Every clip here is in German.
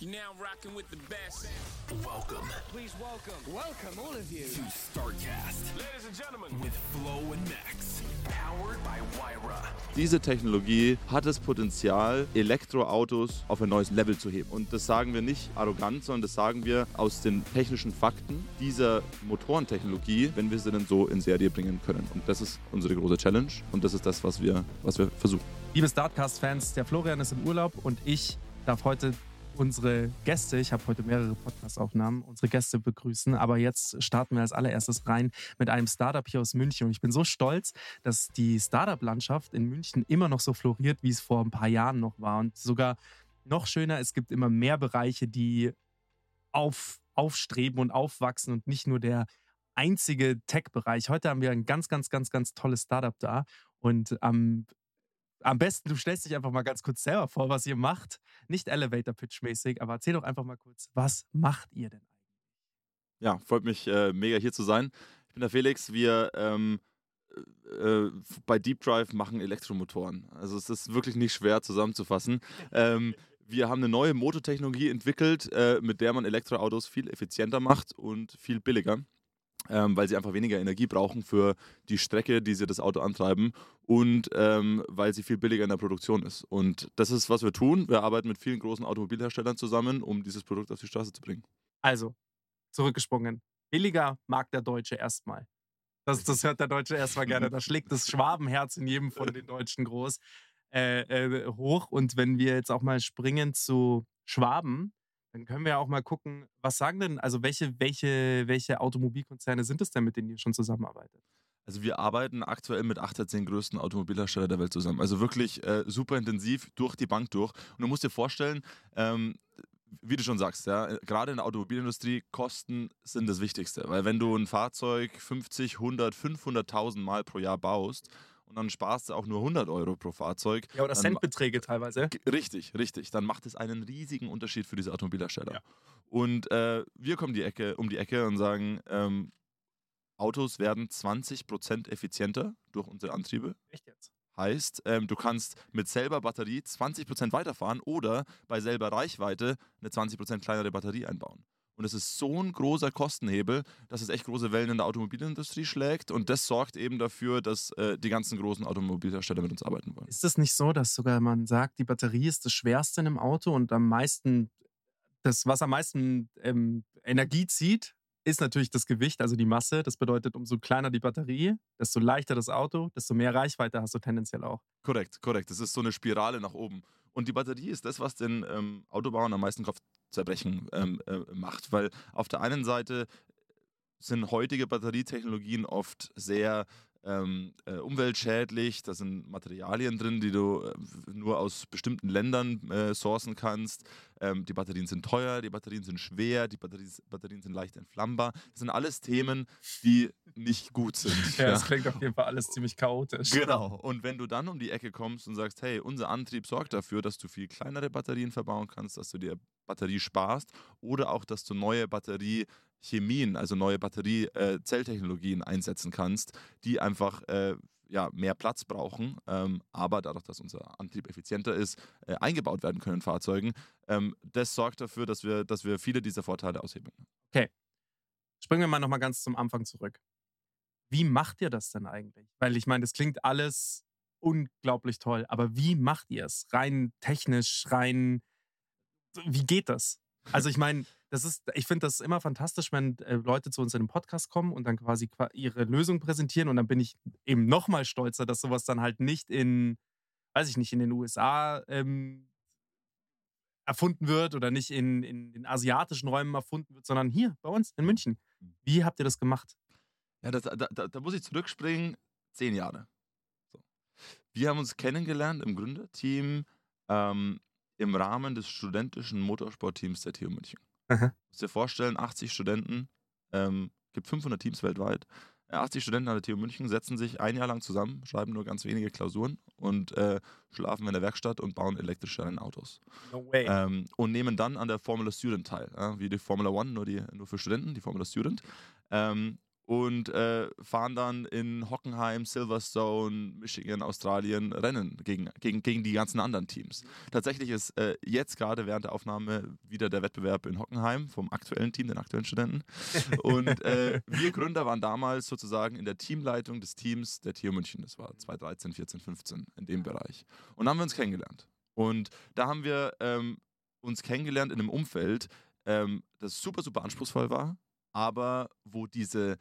You're now rocking with the best. Welcome Please welcome. Welcome, all of you. to StarCast Ladies and gentlemen. with Flo and Max. Powered by Wyra. Diese Technologie hat das Potenzial, Elektroautos auf ein neues Level zu heben. Und das sagen wir nicht arrogant, sondern das sagen wir aus den technischen Fakten dieser Motorentechnologie, wenn wir sie denn so in Serie bringen können. Und das ist unsere große Challenge und das ist das, was wir, was wir versuchen. Liebe Startcast-Fans, der Florian ist im Urlaub und ich darf heute unsere Gäste, ich habe heute mehrere Podcast-Aufnahmen, unsere Gäste begrüßen. Aber jetzt starten wir als allererstes rein mit einem Startup hier aus München. Und ich bin so stolz, dass die Startup-Landschaft in München immer noch so floriert, wie es vor ein paar Jahren noch war. Und sogar noch schöner, es gibt immer mehr Bereiche, die auf, aufstreben und aufwachsen und nicht nur der einzige Tech-Bereich. Heute haben wir ein ganz, ganz, ganz, ganz tolles Startup da. Und am am besten, du stellst dich einfach mal ganz kurz selber vor, was ihr macht. Nicht Elevator-Pitch-mäßig, aber erzähl doch einfach mal kurz, was macht ihr denn eigentlich? Ja, freut mich äh, mega hier zu sein. Ich bin der Felix. Wir ähm, äh, bei Deep Drive machen Elektromotoren. Also es ist wirklich nicht schwer zusammenzufassen. Ähm, wir haben eine neue Motortechnologie entwickelt, äh, mit der man Elektroautos viel effizienter macht und viel billiger. Ähm, weil sie einfach weniger Energie brauchen für die Strecke, die sie das Auto antreiben und ähm, weil sie viel billiger in der Produktion ist. Und das ist, was wir tun. Wir arbeiten mit vielen großen Automobilherstellern zusammen, um dieses Produkt auf die Straße zu bringen. Also, zurückgesprungen. Billiger mag der Deutsche erstmal. Das, das hört der Deutsche erstmal gerne. Da schlägt das Schwabenherz in jedem von den Deutschen groß äh, äh, hoch. Und wenn wir jetzt auch mal springen zu Schwaben, dann können wir ja auch mal gucken, was sagen denn, also welche, welche, welche Automobilkonzerne sind es denn, mit denen ihr schon zusammenarbeitet? Also wir arbeiten aktuell mit acht der zehn größten Automobilhersteller der Welt zusammen. Also wirklich äh, super intensiv durch die Bank durch. Und du musst dir vorstellen, ähm, wie du schon sagst, ja, gerade in der Automobilindustrie, Kosten sind das Wichtigste. Weil wenn du ein Fahrzeug 50, 100, 500.000 Mal pro Jahr baust und dann sparst du auch nur 100 Euro pro Fahrzeug. Ja, oder dann Centbeträge teilweise. Richtig, richtig. Dann macht es einen riesigen Unterschied für diese Automobilhersteller. Ja. Und äh, wir kommen die Ecke, um die Ecke und sagen, ähm, Autos werden 20% effizienter durch unsere Antriebe. Echt jetzt? Heißt, ähm, du kannst mit selber Batterie 20% weiterfahren oder bei selber Reichweite eine 20% kleinere Batterie einbauen. Und es ist so ein großer Kostenhebel, dass es echt große Wellen in der Automobilindustrie schlägt. Und das sorgt eben dafür, dass äh, die ganzen großen Automobilhersteller mit uns arbeiten wollen. Ist es nicht so, dass sogar man sagt, die Batterie ist das Schwerste in einem Auto und am meisten, das, was am meisten ähm, Energie zieht, ist natürlich das Gewicht, also die Masse. Das bedeutet, umso kleiner die Batterie, desto leichter das Auto, desto mehr Reichweite hast du tendenziell auch. Korrekt, korrekt. Das ist so eine Spirale nach oben. Und die Batterie ist das, was den ähm, Autobauern am meisten Kopfzerbrechen ähm, äh, macht. Weil auf der einen Seite sind heutige Batterietechnologien oft sehr ähm, äh, umweltschädlich. Da sind Materialien drin, die du äh, nur aus bestimmten Ländern äh, sourcen kannst. Ähm, die Batterien sind teuer, die Batterien sind schwer, die Batteries, Batterien sind leicht entflammbar. Das sind alles Themen, die nicht gut sind. das klingt auf jeden Fall alles ziemlich chaotisch. Genau. Und wenn du dann um die Ecke kommst und sagst, hey, unser Antrieb sorgt dafür, dass du viel kleinere Batterien verbauen kannst, dass du dir Batterie sparst oder auch, dass du neue Batteriechemien, also neue Batteriezelltechnologien einsetzen kannst, die einfach äh, ja, mehr Platz brauchen, ähm, aber dadurch, dass unser Antrieb effizienter ist, äh, eingebaut werden können in Fahrzeugen. Ähm, das sorgt dafür, dass wir, dass wir viele dieser Vorteile aushebeln. Springen wir mal nochmal ganz zum Anfang zurück. Wie macht ihr das denn eigentlich? Weil ich meine, das klingt alles unglaublich toll, aber wie macht ihr es? Rein technisch, rein. Wie geht das? Also ich meine, das ist, ich finde das immer fantastisch, wenn äh, Leute zu uns in den Podcast kommen und dann quasi qua- ihre Lösung präsentieren und dann bin ich eben nochmal stolzer, dass sowas dann halt nicht in, weiß ich nicht, in den USA ähm, erfunden wird oder nicht in, in den asiatischen Räumen erfunden wird, sondern hier bei uns in München. Wie habt ihr das gemacht? Ja, das, da, da, da muss ich zurückspringen, zehn Jahre. So. Wir haben uns kennengelernt im Gründerteam ähm, im Rahmen des studentischen Motorsportteams der TU München. Aha. Musst dir vorstellen, 80 Studenten, ähm, gibt 500 Teams weltweit. Äh, 80 Studenten an der TU München setzen sich ein Jahr lang zusammen, schreiben nur ganz wenige Klausuren und äh, schlafen in der Werkstatt und bauen elektrische Rennautos. No way. Ähm, und nehmen dann an der Formula Student teil, ja, wie die Formula One, nur, die, nur für Studenten, die Formula Student. Ähm, und äh, fahren dann in Hockenheim, Silverstone, Michigan, Australien Rennen gegen, gegen, gegen die ganzen anderen Teams. Tatsächlich ist äh, jetzt gerade während der Aufnahme wieder der Wettbewerb in Hockenheim vom aktuellen Team, den aktuellen Studenten. Und äh, wir Gründer waren damals sozusagen in der Teamleitung des Teams der TU München. Das war 2013, 14, 15 in dem Bereich. Und da haben wir uns kennengelernt. Und da haben wir ähm, uns kennengelernt in einem Umfeld, ähm, das super, super anspruchsvoll war, aber wo diese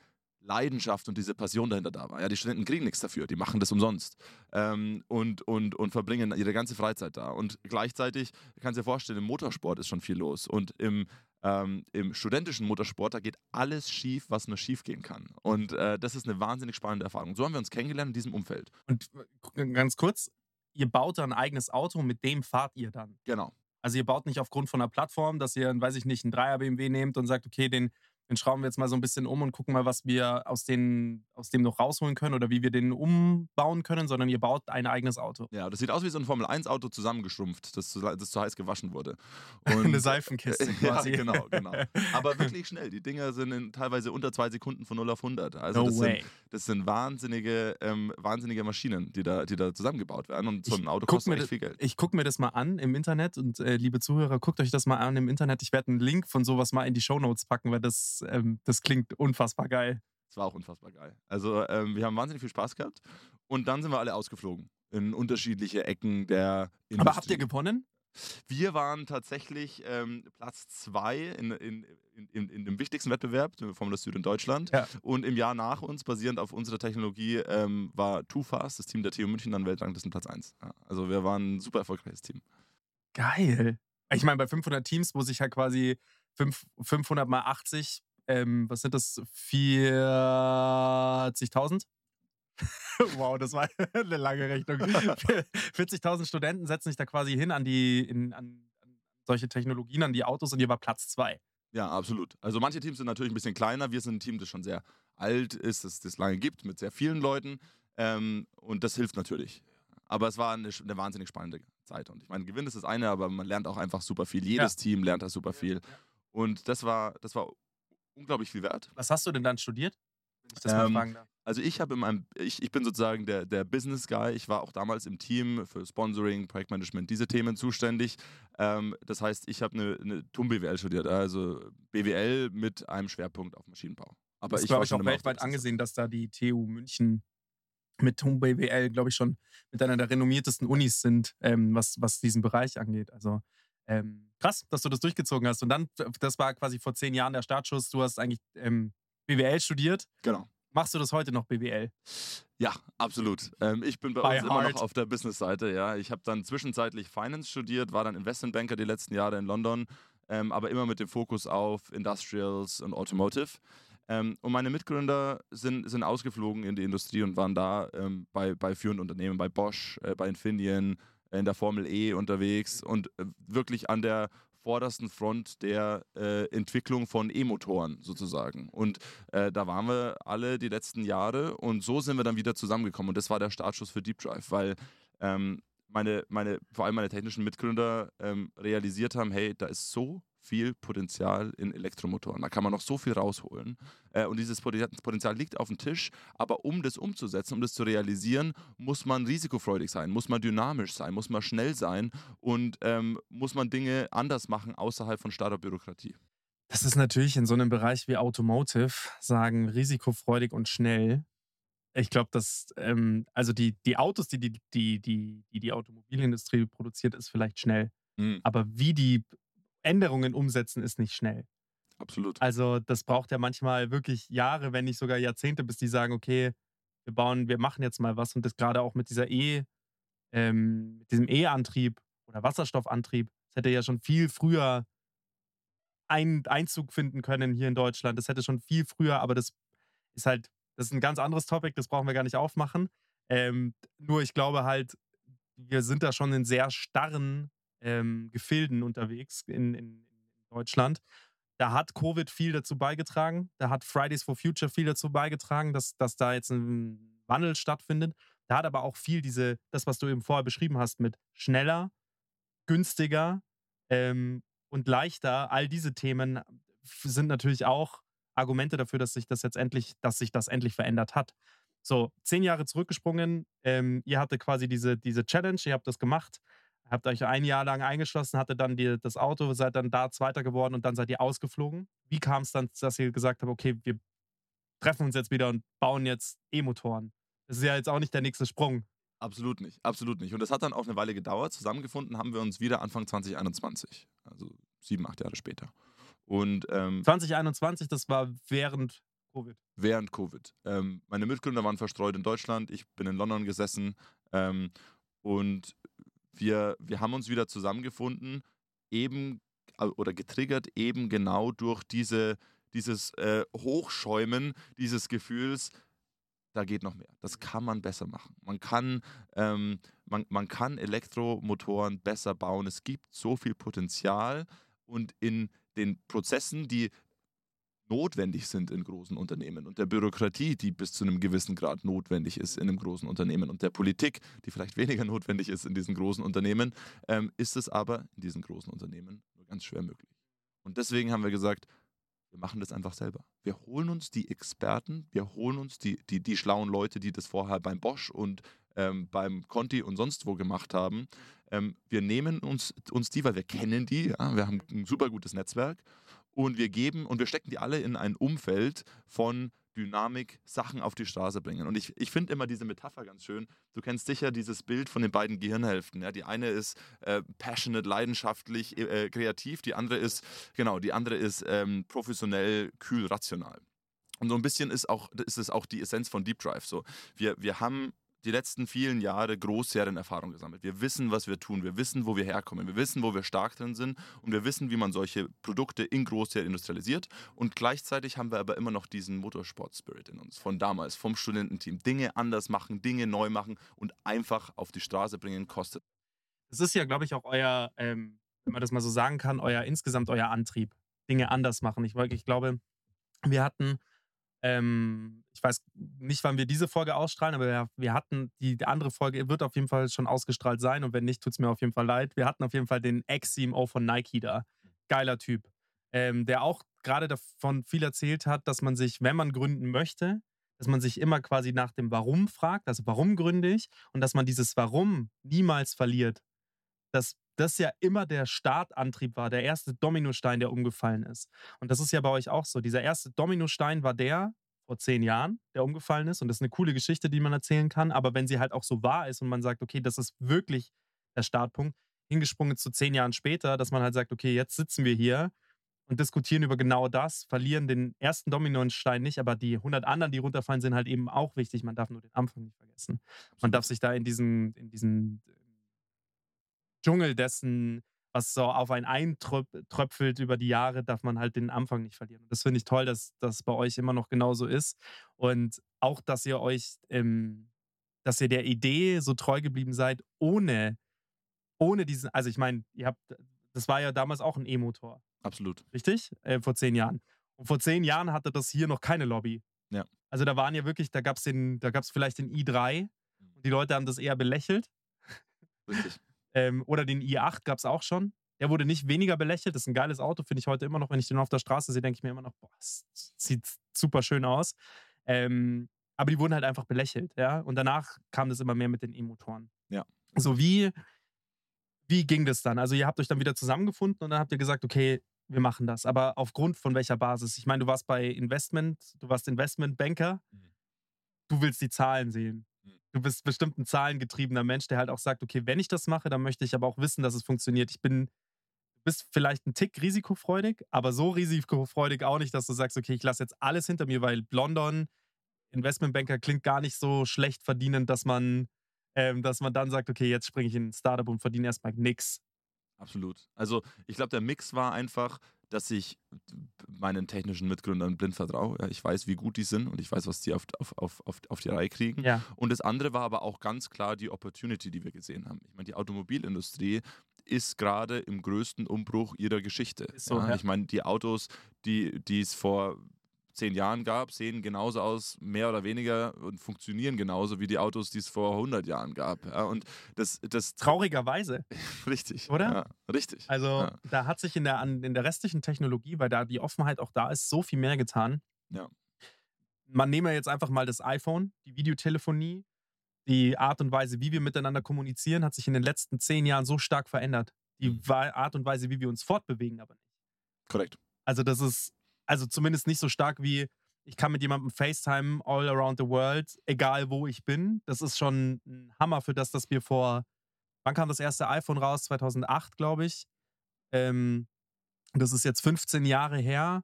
Leidenschaft und diese Passion dahinter da war. Ja, die Studenten kriegen nichts dafür, die machen das umsonst ähm, und, und, und verbringen ihre ganze Freizeit da. Und gleichzeitig, kannst du dir vorstellen, im Motorsport ist schon viel los und im, ähm, im studentischen Motorsport, da geht alles schief, was nur schief gehen kann. Und äh, das ist eine wahnsinnig spannende Erfahrung. So haben wir uns kennengelernt in diesem Umfeld. Und äh, ganz kurz, ihr baut da ein eigenes Auto, mit dem fahrt ihr dann. Genau. Also ihr baut nicht aufgrund von einer Plattform, dass ihr, weiß ich nicht, einen Dreier BMW nehmt und sagt, okay, den den schrauben wir jetzt mal so ein bisschen um und gucken mal, was wir aus, den, aus dem noch rausholen können oder wie wir den umbauen können, sondern ihr baut ein eigenes Auto. Ja, das sieht aus wie so ein Formel-1-Auto zusammengeschrumpft, das zu, das zu heiß gewaschen wurde. Eine Seifenkiste quasi. ja, genau, genau. Aber wirklich schnell. Die Dinger sind in teilweise unter zwei Sekunden von 0 auf 100. Also no das, way. Sind, das sind wahnsinnige, ähm, wahnsinnige Maschinen, die da, die da zusammengebaut werden. Und so ein Auto kostet echt das, viel Geld. Ich gucke mir das mal an im Internet und äh, liebe Zuhörer, guckt euch das mal an im Internet. Ich werde einen Link von sowas mal in die Shownotes packen, weil das ähm, das klingt unfassbar geil. Es war auch unfassbar geil. Also ähm, wir haben wahnsinnig viel Spaß gehabt und dann sind wir alle ausgeflogen in unterschiedliche Ecken der Industrie. Aber habt ihr gewonnen? Wir waren tatsächlich ähm, Platz zwei in, in, in, in, dem wichtigsten Wettbewerb, Formula Süd in Deutschland. Ja. Und im Jahr nach uns, basierend auf unserer Technologie, ähm, war Too Fast, das Team der TU München, dann Weltranglisten Platz 1. Ja, also wir waren ein super erfolgreiches Team. Geil. Ich meine, bei 500 Teams muss ich ja quasi 500 mal 80 ähm, was sind das, 40.000? wow, das war eine lange Rechnung. 40.000 Studenten setzen sich da quasi hin an die, in, an, an solche Technologien, an die Autos und ihr war Platz zwei. Ja, absolut. Also manche Teams sind natürlich ein bisschen kleiner. Wir sind ein Team, das schon sehr alt ist, das es lange gibt, mit sehr vielen Leuten. Ähm, und das hilft natürlich. Aber es war eine, eine, wahnsinnig spannende Zeit. Und ich meine, Gewinn ist das eine, aber man lernt auch einfach super viel. Jedes ja. Team lernt da super viel. Und das war, das war unglaublich viel wert. Was hast du denn dann studiert? Wenn ich das ähm, mal fragen darf. Also ich habe in meinem, ich, ich bin sozusagen der, der Business Guy. Ich war auch damals im Team für Sponsoring, Projektmanagement, diese Themen zuständig. Ähm, das heißt, ich habe eine, eine TUM BWL studiert, also BWL mit einem Schwerpunkt auf Maschinenbau. Aber das ist, glaube ich, auch weltweit angesehen, dass da die TU München mit TUM BWL, glaube ich, schon mit einer der renommiertesten Unis sind, ähm, was, was diesen Bereich angeht. Also ähm, krass, dass du das durchgezogen hast. Und dann, das war quasi vor zehn Jahren der Startschuss. Du hast eigentlich ähm, BWL studiert. Genau. Machst du das heute noch BWL? Ja, absolut. Ähm, ich bin bei By uns heart. immer noch auf der Business-Seite. Ja, ich habe dann zwischenzeitlich Finance studiert, war dann Investmentbanker die letzten Jahre in London, ähm, aber immer mit dem Fokus auf Industrials und Automotive. Ähm, und meine Mitgründer sind, sind ausgeflogen in die Industrie und waren da ähm, bei, bei führenden Unternehmen, bei Bosch, äh, bei Infineon, in der Formel E unterwegs und äh, wirklich an der vordersten Front der äh, Entwicklung von E-Motoren sozusagen. Und äh, da waren wir alle die letzten Jahre und so sind wir dann wieder zusammengekommen. Und das war der Startschuss für Deep Drive, weil ähm, meine, meine, vor allem meine technischen Mitgründer ähm, realisiert haben, hey, da ist so viel Potenzial in Elektromotoren. Da kann man noch so viel rausholen. Äh, und dieses Potenzial liegt auf dem Tisch. Aber um das umzusetzen, um das zu realisieren, muss man risikofreudig sein, muss man dynamisch sein, muss man schnell sein und ähm, muss man Dinge anders machen außerhalb von Startup-Bürokratie. Das ist natürlich in so einem Bereich wie Automotive, sagen risikofreudig und schnell. Ich glaube, dass ähm, also die, die Autos, die die, die, die, die die Automobilindustrie produziert, ist vielleicht schnell. Mhm. Aber wie die Änderungen umsetzen ist nicht schnell. Absolut. Also das braucht ja manchmal wirklich Jahre, wenn nicht sogar Jahrzehnte, bis die sagen, okay, wir bauen, wir machen jetzt mal was und das gerade auch mit dieser E, ähm, mit diesem E-Antrieb oder Wasserstoffantrieb, das hätte ja schon viel früher ein, Einzug finden können hier in Deutschland. Das hätte schon viel früher, aber das ist halt, das ist ein ganz anderes Topic, das brauchen wir gar nicht aufmachen. Ähm, nur ich glaube halt, wir sind da schon in sehr starren ähm, Gefilden unterwegs in, in, Deutschland. Da hat Covid viel dazu beigetragen. Da hat Fridays for Future viel dazu beigetragen, dass, dass da jetzt ein Wandel stattfindet. Da hat aber auch viel diese, das, was du eben vorher beschrieben hast, mit schneller, günstiger ähm, und leichter. All diese Themen sind natürlich auch Argumente dafür, dass sich das jetzt endlich, dass sich das endlich verändert hat. So, zehn Jahre zurückgesprungen, ähm, ihr hattet quasi diese, diese Challenge, ihr habt das gemacht, habt euch ein Jahr lang eingeschlossen, hattet dann die, das Auto, seid dann da Zweiter geworden und dann seid ihr ausgeflogen. Wie kam es dann, dass ihr gesagt habt, okay, wir treffen uns jetzt wieder und bauen jetzt E-Motoren? Das ist ja jetzt auch nicht der nächste Sprung. Absolut nicht, absolut nicht. Und das hat dann auch eine Weile gedauert. Zusammengefunden haben wir uns wieder Anfang 2021, also sieben, acht Jahre später. Und ähm, 2021, das war während Covid. während Covid. Ähm, meine Mitgründer waren verstreut in Deutschland, ich bin in London gesessen ähm, und wir, wir haben uns wieder zusammengefunden, eben äh, oder getriggert eben genau durch diese, dieses äh, Hochschäumen dieses Gefühls, da geht noch mehr. Das kann man besser machen. Man kann, ähm, man, man kann Elektromotoren besser bauen. Es gibt so viel Potenzial und in den Prozessen, die notwendig sind in großen Unternehmen und der Bürokratie, die bis zu einem gewissen Grad notwendig ist in einem großen Unternehmen und der Politik, die vielleicht weniger notwendig ist in diesen großen Unternehmen, ähm, ist es aber in diesen großen Unternehmen nur ganz schwer möglich. Und deswegen haben wir gesagt, wir machen das einfach selber. Wir holen uns die Experten, wir holen uns die, die, die schlauen Leute, die das vorher beim Bosch und ähm, beim Conti und sonst wo gemacht haben. Ähm, wir nehmen uns, uns die, weil wir kennen die, ja, wir haben ein super gutes Netzwerk und wir geben und wir stecken die alle in ein Umfeld von Dynamik, Sachen auf die Straße bringen. Und ich, ich finde immer diese Metapher ganz schön. Du kennst sicher dieses Bild von den beiden Gehirnhälften. Ja? Die eine ist äh, passionate, leidenschaftlich, äh, kreativ, die andere ist, genau, die andere ist ähm, professionell, kühl, rational. Und so ein bisschen ist, auch, ist es auch die Essenz von Deep Drive. So. Wir, wir haben die letzten vielen Jahre Großserienerfahrung gesammelt. Wir wissen, was wir tun. Wir wissen, wo wir herkommen. Wir wissen, wo wir stark drin sind. Und wir wissen, wie man solche Produkte in Großserien industrialisiert. Und gleichzeitig haben wir aber immer noch diesen Motorsport-Spirit in uns. Von damals, vom Studententeam. Dinge anders machen, Dinge neu machen und einfach auf die Straße bringen, kostet. Das ist ja, glaube ich, auch euer, ähm, wenn man das mal so sagen kann, euer insgesamt euer Antrieb. Dinge anders machen. Ich, ich glaube, wir hatten ähm, ich weiß nicht, wann wir diese Folge ausstrahlen, aber wir, wir, hatten die andere Folge, wird auf jeden Fall schon ausgestrahlt sein und wenn nicht, tut es mir auf jeden Fall leid. Wir hatten auf jeden Fall den Ex-CMO von Nike da. Geiler Typ. Ähm, der auch gerade davon viel erzählt hat, dass man sich, wenn man gründen möchte, dass man sich immer quasi nach dem Warum fragt, also warum gründe ich und dass man dieses Warum niemals verliert. Dass das ja immer der Startantrieb war, der erste Dominostein, der umgefallen ist. Und das ist ja bei euch auch so. Dieser erste Dominostein war der vor zehn Jahren, der umgefallen ist. Und das ist eine coole Geschichte, die man erzählen kann. Aber wenn sie halt auch so wahr ist und man sagt, okay, das ist wirklich der Startpunkt, hingesprungen zu zehn Jahren später, dass man halt sagt, okay, jetzt sitzen wir hier und diskutieren über genau das, verlieren den ersten Dominostein nicht, aber die 100 anderen, die runterfallen, sind halt eben auch wichtig. Man darf nur den Anfang nicht vergessen. Man darf sich da in diesen, in diesen Dschungel dessen, was so auf einen eintröpfelt über die Jahre, darf man halt den Anfang nicht verlieren. Und das finde ich toll, dass das bei euch immer noch genauso ist. Und auch, dass ihr euch, ähm, dass ihr der Idee so treu geblieben seid, ohne, ohne diesen, also ich meine, ihr habt, das war ja damals auch ein E-Motor. Absolut. Richtig? Äh, vor zehn Jahren. Und vor zehn Jahren hatte das hier noch keine Lobby. Ja. Also da waren ja wirklich, da gab es da gab es vielleicht den i3 und die Leute haben das eher belächelt. Richtig. Ähm, oder den i8 gab es auch schon. Der wurde nicht weniger belächelt. Das ist ein geiles Auto, finde ich heute immer noch. Wenn ich den auf der Straße sehe, denke ich mir immer noch, boah, das sieht super schön aus. Ähm, aber die wurden halt einfach belächelt, ja. Und danach kam das immer mehr mit den E-Motoren. Ja. So wie, wie ging das dann? Also ihr habt euch dann wieder zusammengefunden und dann habt ihr gesagt, okay, wir machen das. Aber aufgrund von welcher Basis? Ich meine, du warst bei Investment, du warst Investmentbanker. Mhm. Du willst die Zahlen sehen du bist bestimmt ein zahlengetriebener Mensch, der halt auch sagt, okay, wenn ich das mache, dann möchte ich aber auch wissen, dass es funktioniert. Ich bin, du bist vielleicht ein Tick risikofreudig, aber so risikofreudig auch nicht, dass du sagst, okay, ich lasse jetzt alles hinter mir, weil London, Investmentbanker klingt gar nicht so schlecht verdienend, dass man, ähm, dass man dann sagt, okay, jetzt springe ich in ein Startup und verdiene erstmal nichts. Absolut. Also ich glaube, der Mix war einfach, dass ich meinen technischen Mitgründern blind vertraue. Ja, ich weiß, wie gut die sind und ich weiß, was die auf, auf, auf, auf die Reihe kriegen. Ja. Und das andere war aber auch ganz klar die Opportunity, die wir gesehen haben. Ich meine, die Automobilindustrie ist gerade im größten Umbruch ihrer Geschichte. So, ja. Ich meine, die Autos, die es vor zehn Jahren gab, sehen genauso aus, mehr oder weniger und funktionieren genauso wie die Autos, die es vor 100 Jahren gab. Ja, und das, das Traurigerweise. richtig. Oder? Ja, richtig. Also Ja. da hat sich in der, in der restlichen Technologie, weil da die Offenheit auch da ist, so viel mehr getan. Ja. Man nehme jetzt einfach mal das iPhone, die Videotelefonie, die Art und Weise, wie wir miteinander kommunizieren, hat sich in den letzten zehn Jahren so stark verändert. Die Mhm. Art und Weise, wie wir uns fortbewegen, aber nicht. Korrekt. Also das ist, also zumindest nicht so stark wie, ich kann mit jemandem FaceTime all around the world, egal wo ich bin. Das ist schon ein Hammer für das, dass wir vor, wann kam das erste iPhone raus? 2008, glaube ich. Ähm, das ist jetzt 15 Jahre her.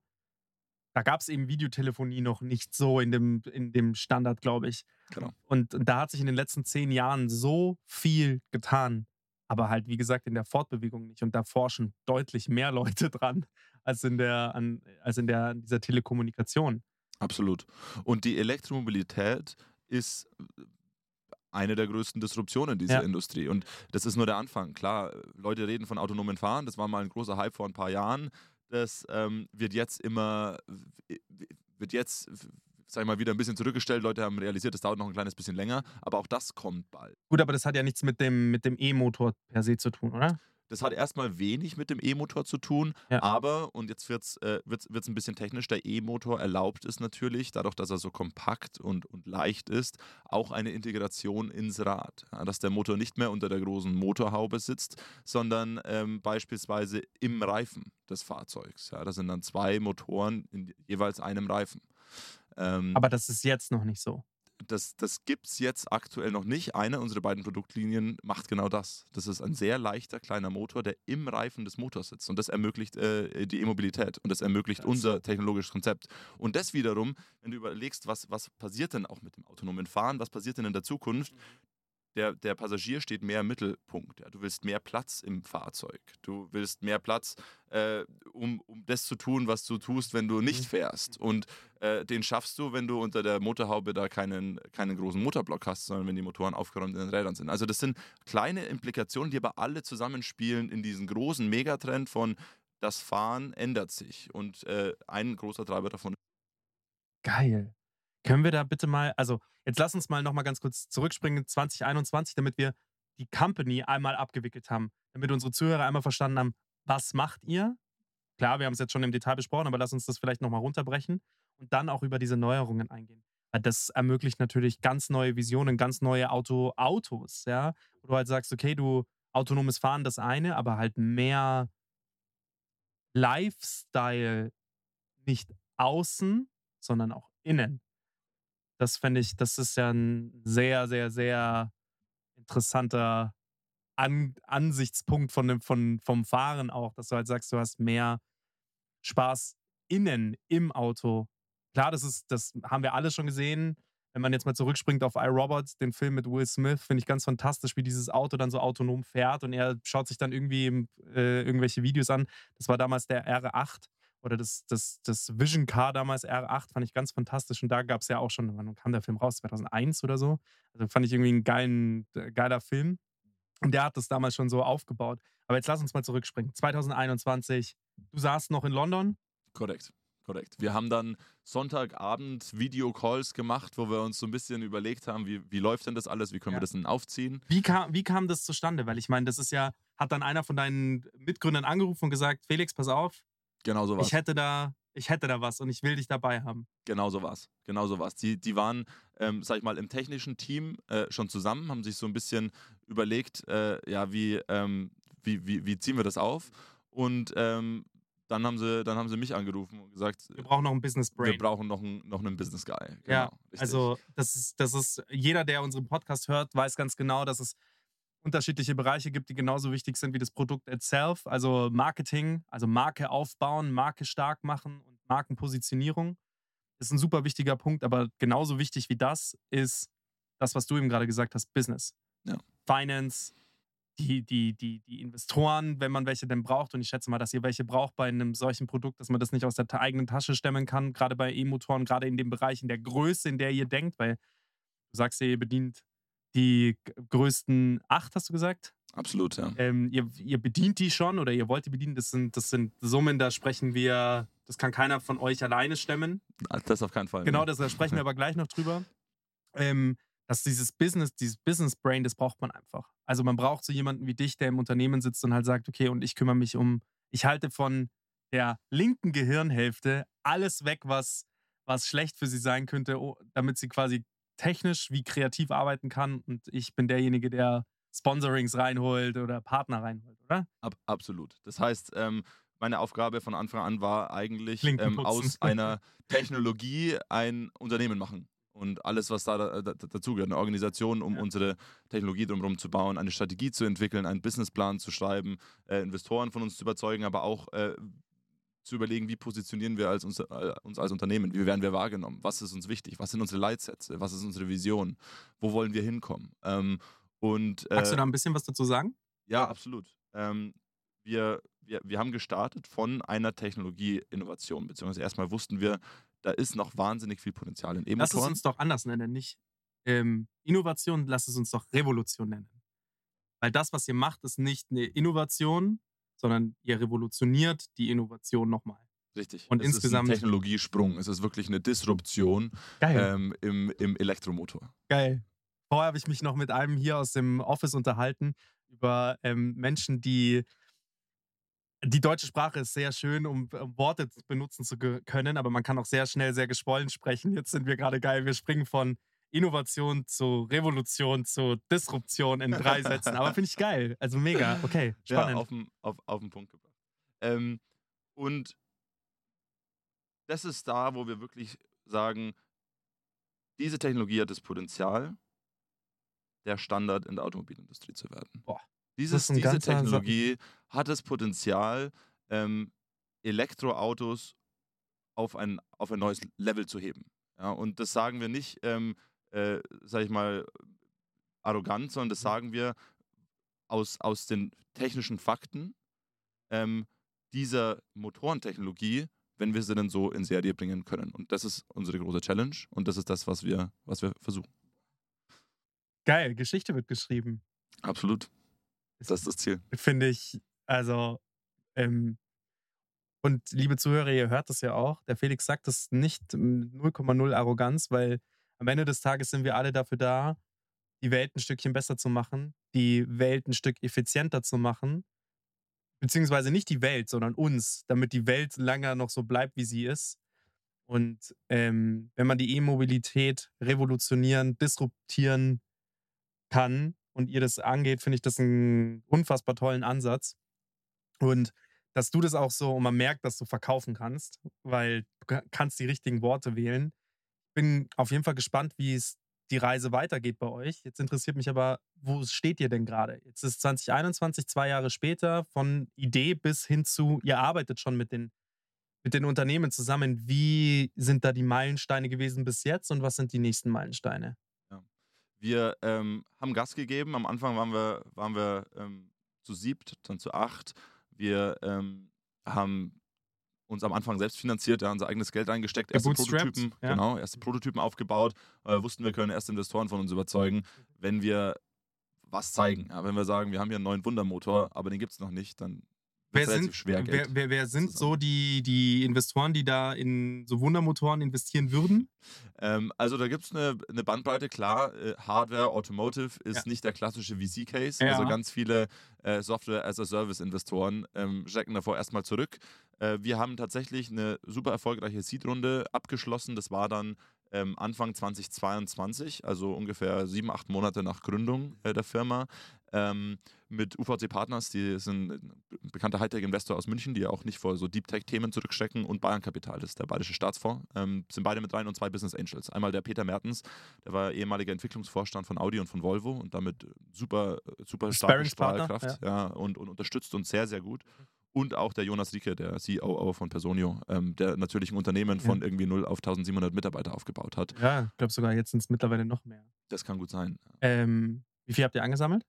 Da gab es eben Videotelefonie noch nicht so in dem, in dem Standard, glaube ich. Genau. Und, und da hat sich in den letzten zehn Jahren so viel getan. Aber halt, wie gesagt, in der Fortbewegung nicht. Und da forschen deutlich mehr Leute dran, als in der, an, als in der, dieser Telekommunikation. Absolut. Und die Elektromobilität ist eine der größten Disruptionen dieser Ja. Industrie. Und das ist nur der Anfang. Klar, Leute reden von autonomen Fahren. Das war mal ein großer Hype vor ein paar Jahren. Das ähm, wird jetzt immer, wird jetzt, sag ich mal, wieder ein bisschen zurückgestellt. Leute haben realisiert, das dauert noch ein kleines bisschen länger. Aber auch das kommt bald. Gut, aber das hat ja nichts mit dem, mit dem E-Motor per se zu tun, oder? Das hat erstmal wenig mit dem E-Motor zu tun, Ja. aber, und jetzt wird es äh, wird's, wird's ein bisschen technisch, der E-Motor erlaubt es natürlich, dadurch, dass er so kompakt und, und leicht ist, auch eine Integration ins Rad. Ja, dass der Motor nicht mehr unter der großen Motorhaube sitzt, sondern ähm, beispielsweise im Reifen des Fahrzeugs. Ja, das sind dann zwei Motoren in jeweils einem Reifen. Ähm, Aber das ist jetzt noch nicht so. Das, das gibt es jetzt aktuell noch nicht. Eine unserer beiden Produktlinien macht genau das. Das ist ein sehr leichter kleiner Motor, der im Reifen des Motors sitzt. Und das ermöglicht äh, die E-Mobilität und das ermöglicht Krass. unser technologisches Konzept. Und das wiederum, wenn du überlegst, was, was passiert denn auch mit dem autonomen Fahren, was passiert denn in der Zukunft? Der, der Passagier steht mehr im Mittelpunkt. Ja. Du willst mehr Platz im Fahrzeug. Du willst mehr Platz, äh, um, um das zu tun, was du tust, wenn du nicht fährst. Und äh, den schaffst du, wenn du unter der Motorhaube da keinen, keinen großen Motorblock hast, sondern wenn die Motoren aufgeräumt in den Rädern sind. Also das sind kleine Implikationen, die aber alle zusammenspielen in diesen großen Megatrend von das Fahren ändert sich. Und äh, ein großer Treiber davon Geil. Können wir da bitte mal, also jetzt lass uns mal nochmal ganz kurz zurückspringen, 2021, damit wir die Company einmal abgewickelt haben, damit unsere Zuhörer einmal verstanden haben, was macht ihr? Klar, wir haben es jetzt schon im Detail besprochen, aber lass uns das vielleicht nochmal runterbrechen und dann auch über diese Neuerungen eingehen. Das ermöglicht natürlich ganz neue Visionen, ganz neue Auto Autos, ja. Wo du halt sagst, okay, du autonomes Fahren das eine, aber halt mehr Lifestyle nicht außen, sondern auch innen. Das fände ich, das ist ja ein sehr, sehr, sehr interessanter An Ansichtspunkt von dem, von, vom Fahren auch, dass du halt sagst, du hast mehr Spaß innen im Auto. Klar, das ist, das haben wir alle schon gesehen. Wenn man jetzt mal zurückspringt auf iRobot, den Film mit Will Smith, finde ich ganz fantastisch, wie dieses Auto dann so autonom fährt und er schaut sich dann irgendwie äh, irgendwelche Videos an. Das war damals der R8 oder das, das, das Vision Car damals R8, fand ich ganz fantastisch. Und da gab es ja auch schon, wann kam der Film raus? 2001 oder so. Also fand ich irgendwie ein geilen, äh, geiler Film. Und der hat das damals schon so aufgebaut. Aber jetzt lass uns mal zurückspringen. 2021, du saßt noch in London. Korrekt, korrekt. Wir haben dann Sonntagabend Videocalls gemacht, wo wir uns so ein bisschen überlegt haben, wie, wie läuft denn das alles, wie können Ja. wir das denn aufziehen. Wie kam, wie kam das zustande? Weil ich meine, das ist ja, hat dann einer von deinen Mitgründern angerufen und gesagt, Felix, pass auf, Genau so was. ich hätte da, ich hätte da was und ich will dich dabei haben. Genau so war's. Genau so war's. Die, die waren, ähm, sag ich mal, im technischen Team äh, schon zusammen, haben sich so ein bisschen überlegt, äh, ja, wie, ähm, wie, wie, wie ziehen wir das auf? Und ähm, dann, haben sie, dann haben sie mich angerufen und gesagt, Wir brauchen noch ein Business Brain. wir brauchen noch einen, noch einen Business Guy. Genau, Ja, richtig. Also, das ist, das ist, jeder, der unseren Podcast hört, weiß ganz genau, dass es unterschiedliche Bereiche gibt, die genauso wichtig sind wie das Produkt itself. Also Marketing, also Marke aufbauen, Marke stark machen und Markenpositionierung ist ein super wichtiger Punkt, aber genauso wichtig wie das ist das, was du eben gerade gesagt hast, Business. Ja. Finance, die, die, die, die Investoren, wenn man welche denn braucht. Und ich schätze mal, dass ihr welche braucht bei einem solchen Produkt, dass man das nicht aus der eigenen Tasche stemmen kann, gerade bei E-Motoren, gerade in dem Bereich, in der Größe, in der ihr denkt, weil du sagst ja, ihr bedient die größten acht, hast du gesagt? Absolut, ja. Ähm, ihr, ihr bedient die schon oder ihr wollt die bedienen. Das sind, das sind Summen, da sprechen wir Das kann keiner von euch alleine stemmen. Das auf keinen Fall. Genau, ne? das, da sprechen wir aber gleich noch drüber. Ähm, dass dieses Business, dieses Business Brain, das braucht man einfach. Also man braucht so jemanden wie dich, der im Unternehmen sitzt und halt sagt, okay, und ich kümmere mich um, ich halte von der linken Gehirnhälfte alles weg, was, was schlecht für sie sein könnte, damit sie quasi technisch wie kreativ arbeiten kann. Und ich bin derjenige, der Sponsorings reinholt oder Partner reinholt, oder? Ab, absolut. Das heißt, ähm, meine Aufgabe von Anfang an war eigentlich ähm, aus einer Technologie ein Unternehmen machen. Und alles, was da, da, da dazugehört, eine Organisation, um Ja. unsere Technologie drumherum zu bauen, eine Strategie zu entwickeln, einen Businessplan zu schreiben, äh, Investoren von uns zu überzeugen, aber auch äh, zu überlegen, wie positionieren wir als uns, äh, uns als Unternehmen, wie werden wir wahrgenommen, was ist uns wichtig, was sind unsere Leitsätze, was ist unsere Vision, wo wollen wir hinkommen. Ähm, und, äh, Magst du da ein bisschen was dazu sagen? ja, absolut. Ähm, wir, wir, wir haben gestartet von einer Technologie-Innovation, beziehungsweise erstmal wussten wir, da ist noch wahnsinnig viel Potenzial in Lass es E-Motoren. uns doch anders nennen, nicht ähm, Innovation, lass es uns doch Revolution nennen. Weil das, was ihr macht, ist nicht eine Innovation, sondern ihr revolutioniert die Innovation nochmal. Richtig. Und es insgesamt- ist ein Technologiesprung. Es ist wirklich eine Disruption ähm, im, im Elektromotor. Geil. Vorher habe ich mich noch mit einem hier aus dem Office unterhalten über ähm, Menschen, die. Die deutsche Sprache ist sehr schön, um, um Worte benutzen zu können, aber man kann auch sehr schnell, sehr geschwollen sprechen. Jetzt sind wir gerade geil. Wir springen von Innovation zu Revolution zu Disruption in drei Sätzen. Aber finde ich geil. Also mega. Okay, spannend. Ja, auf den, auf, auf den Punkt gebracht. Ähm, und das ist da, wo wir wirklich sagen, diese Technologie hat das Potenzial, der Standard in der Automobilindustrie zu werden. Boah, Dieses, diese Technologie hat das Potenzial, ähm, Elektroautos auf ein, auf ein neues Level zu heben. Ja, und das sagen wir nicht, ähm, äh, sag ich mal, arrogant, sondern das sagen wir aus, aus den technischen Fakten ähm, dieser Motorentechnologie, wenn wir sie denn so in Serie bringen können. Und das ist unsere große Challenge und das ist das, was wir, was wir versuchen. geil. Geschichte wird geschrieben. Absolut. Das ist das Ziel. finde ich, also, ähm, und liebe Zuhörer, ihr hört das ja auch, der Felix sagt das nicht ähm, 0,0 Arroganz, weil am Ende des Tages sind wir alle dafür da, die Welt ein Stückchen besser zu machen, die Welt ein Stück effizienter zu machen, beziehungsweise nicht die Welt, sondern uns, damit die Welt länger noch so bleibt, wie sie ist. Und ähm, wenn man die E-Mobilität revolutionieren, disruptieren kann und ihr das angeht, finde ich das einen unfassbar tollen Ansatz. Und dass du das auch so, und man merkt, dass du verkaufen kannst, weil du ka- kannst die richtigen Worte wählen. Bin auf jeden Fall gespannt, wie es die Reise weitergeht bei euch. Jetzt interessiert mich aber, wo steht ihr denn gerade? Jetzt ist 2021, zwei Jahre später, von Idee bis hin zu, ihr arbeitet schon mit den, mit den Unternehmen zusammen. Wie sind da die Meilensteine gewesen bis jetzt und was sind die nächsten Meilensteine? Wir ähm, haben Gas gegeben. Am Anfang waren wir, waren wir ähm, zu siebt, dann zu acht. Wir ähm, haben uns am Anfang selbst finanziert, ja, unser eigenes Geld eingesteckt, erste Prototypen, ja. genau, erste Prototypen aufgebaut, äh, wussten wir können erste Investoren von uns überzeugen, wenn wir was zeigen. Ja, wenn wir sagen, wir haben hier einen neuen Wundermotor, aber den gibt es noch nicht, dann Wer sind, schwer Geld. wer, wer, wer sind zusammen. so die, die Investoren, die da in so Wundermotoren investieren würden? Ähm, also da gibt es eine, eine Bandbreite, klar, äh, Hardware, Automotive ist Ja. nicht der klassische VC-Case. Ja. Also ganz viele äh, Software-as-a-Service-Investoren ähm, schrecken davor erstmal zurück. Äh, wir haben tatsächlich eine super erfolgreiche Seed-Runde abgeschlossen. Das war dann ähm, Anfang 2022, also ungefähr sieben, acht Monate nach Gründung äh, der Firma. Ähm, mit UVC Partners, die sind ein bekannter Hightech-Investor aus München, die ja auch nicht vor so Deep-Tech-Themen zurückstecken und Bayern Kapital, das ist der bayerische Staatsfonds, ähm, sind beide mit rein und zwei Business Angels. Einmal der Peter Mertens, der war ehemaliger Entwicklungsvorstand von Audi und von Volvo und damit super, äh, super starke Strahlkraft ja. und, und unterstützt uns sehr, sehr gut. Und auch der Jonas Rieke, der COO von Personio, ähm, der natürlich ein Unternehmen von Ja. irgendwie 0 auf 1700 Mitarbeiter aufgebaut hat. Ja, ich glaube sogar jetzt sind es mittlerweile noch mehr. Das kann gut sein. Ähm, wie viel habt ihr angesammelt?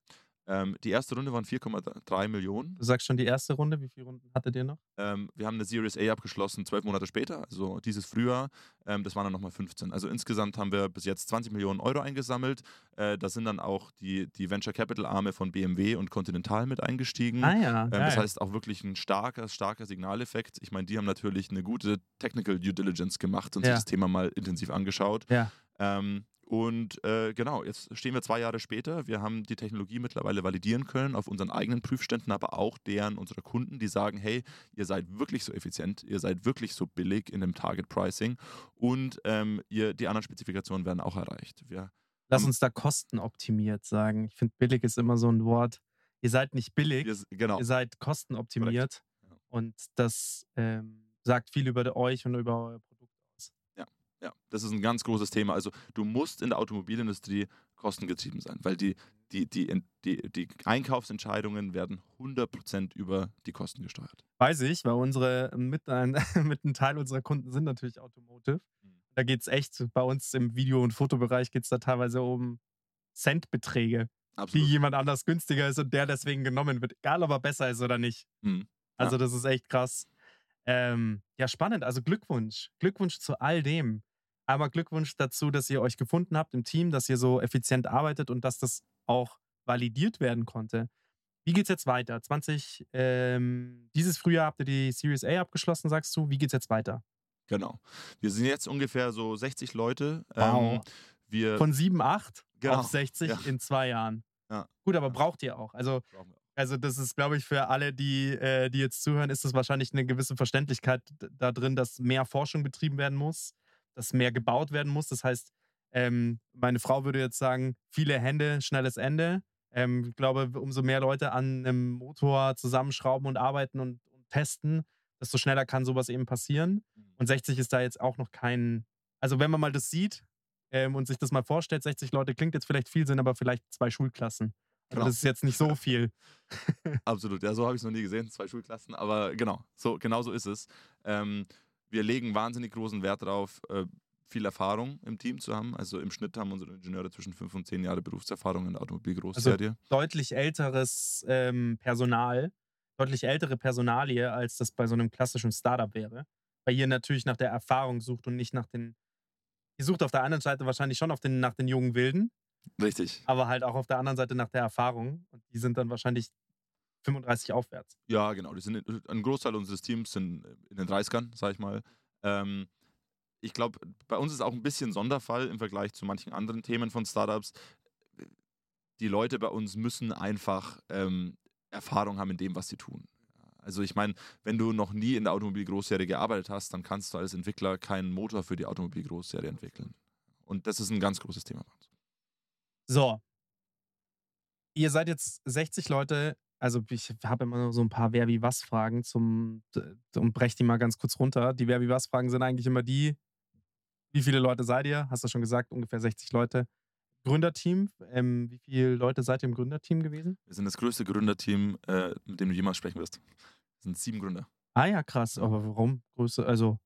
Ähm, die erste Runde waren 4,3 Millionen. Du sagst schon die erste Runde. Wie viele Runden hattet ihr noch? Ähm, wir haben eine Series A abgeschlossen, zwölf Monate später, also dieses Frühjahr. Ähm, das waren dann nochmal 15. Also insgesamt haben wir bis jetzt 20 Millionen Euro eingesammelt. Äh, da sind dann auch die, die Venture Capital Arme von BMW und Continental mit eingestiegen. Ah ja. Ähm, das heißt auch wirklich ein starker, starker Signaleffekt. Ich meine, die haben natürlich eine gute Technical Due Diligence gemacht und Ja. sich das Thema mal intensiv angeschaut. Ja. Ähm, und äh, genau, jetzt stehen wir zwei Jahre später. Wir haben die Technologie mittlerweile validieren können auf unseren eigenen Prüfständen, aber auch deren unserer Kunden, die sagen, hey, ihr seid wirklich so effizient, ihr seid wirklich so billig in dem Target Pricing und ähm, ihr, die anderen Spezifikationen werden auch erreicht. Wir, Lass uns da kostenoptimiert sagen. Ich finde, billig ist immer so ein Wort. Ihr seid nicht billig, wir genau, ihr seid kostenoptimiert. Ja. Und das ähm, sagt viel über euch und über euer Produkt. Ja, das ist ein ganz großes Thema. Also du musst in der Automobilindustrie kostengetrieben sein, weil die, die, die, die, die Einkaufsentscheidungen werden 100% über die Kosten gesteuert. Weiß ich, weil unsere mit ein, mit ein Teil unserer Kunden sind natürlich Automotive. Mhm. Da geht es echt, bei uns im Video- und Fotobereich geht es da teilweise um Centbeträge, die Absolut. jemand anders günstiger ist und der deswegen genommen wird. Egal, ob er besser ist oder nicht. Mhm. Also, das ist echt krass. Ähm, ja, spannend. Also Glückwunsch. Glückwunsch zu all dem. Aber Glückwunsch dazu, dass ihr euch gefunden habt im Team, dass ihr so effizient arbeitet und dass das auch validiert werden konnte. Wie geht's jetzt weiter? 20, ähm, dieses Frühjahr habt ihr die Series A abgeschlossen, sagst du. Wie geht's jetzt weiter? Genau. Wir sind jetzt ungefähr so 60 Leute. Wow. Ähm, wir Von 7, 8 genau, auf 60 ja. in zwei Jahren. Ja. Gut, aber braucht ihr auch. Also. Also das ist, glaube ich, für alle, die, äh, die jetzt zuhören, ist das wahrscheinlich eine gewisse Verständlichkeit da drin, dass mehr Forschung betrieben werden muss, dass mehr gebaut werden muss. Das heißt, ähm, meine Frau würde jetzt sagen, viele Hände, schnelles Ende. Ähm, ich glaube, umso mehr Leute an einem Motor zusammenschrauben und arbeiten und, und testen, desto schneller kann sowas eben passieren. Und 60 ist da jetzt auch noch kein, also wenn man mal das sieht ähm, und sich das mal vorstellt, 60 Leute klingt jetzt vielleicht viel, sind aber vielleicht zwei Schulklassen. Also Genau. das ist jetzt nicht so viel. Absolut, ja, so habe ich es noch nie gesehen, zwei Schulklassen, aber genau, so, genau so ist es. Ähm, wir legen wahnsinnig großen Wert darauf, äh, viel Erfahrung im Team zu haben. Also im Schnitt haben unsere Ingenieure zwischen fünf und zehn Jahre Berufserfahrung in der Automobilgroßserie. deutlich älteres ähm, Personal, deutlich ältere Personalie, als das bei so einem klassischen Startup wäre. Weil ihr natürlich nach der Erfahrung sucht und nicht nach den. Ihr sucht auf der anderen Seite wahrscheinlich schon auf den, nach den jungen Wilden, Richtig. aber halt auch auf der anderen Seite nach der Erfahrung. Und die sind dann wahrscheinlich 35 aufwärts. Ja, genau. Die sind, ein Großteil unseres Teams sind in den 30ern, sag ich mal. Ähm, ich glaube, bei uns ist auch ein bisschen Sonderfall im Vergleich zu manchen anderen Themen von Startups. Die Leute bei uns müssen einfach ähm, Erfahrung haben in dem, was sie tun. Also ich meine, wenn du noch nie in der Automobilgroßserie gearbeitet hast, dann kannst du als Entwickler keinen Motor für die Automobilgroßserie entwickeln. Und das ist ein ganz großes Thema bei uns. So. Ihr seid jetzt 60 Leute. Also ich habe immer nur so ein paar Wer wie was Fragen zum und brech die mal ganz kurz runter. Die Wer wie was Fragen sind eigentlich immer die, wie viele Leute seid ihr? Hast du schon gesagt, ungefähr 60 Leute. Gründerteam, ähm, wie viele Leute seid ihr im Gründerteam gewesen? Wir sind das größte Gründerteam, äh, mit dem du jemals sprechen wirst. Es sind sieben Gründer. Ah ja, krass. Aber warum? Größe, also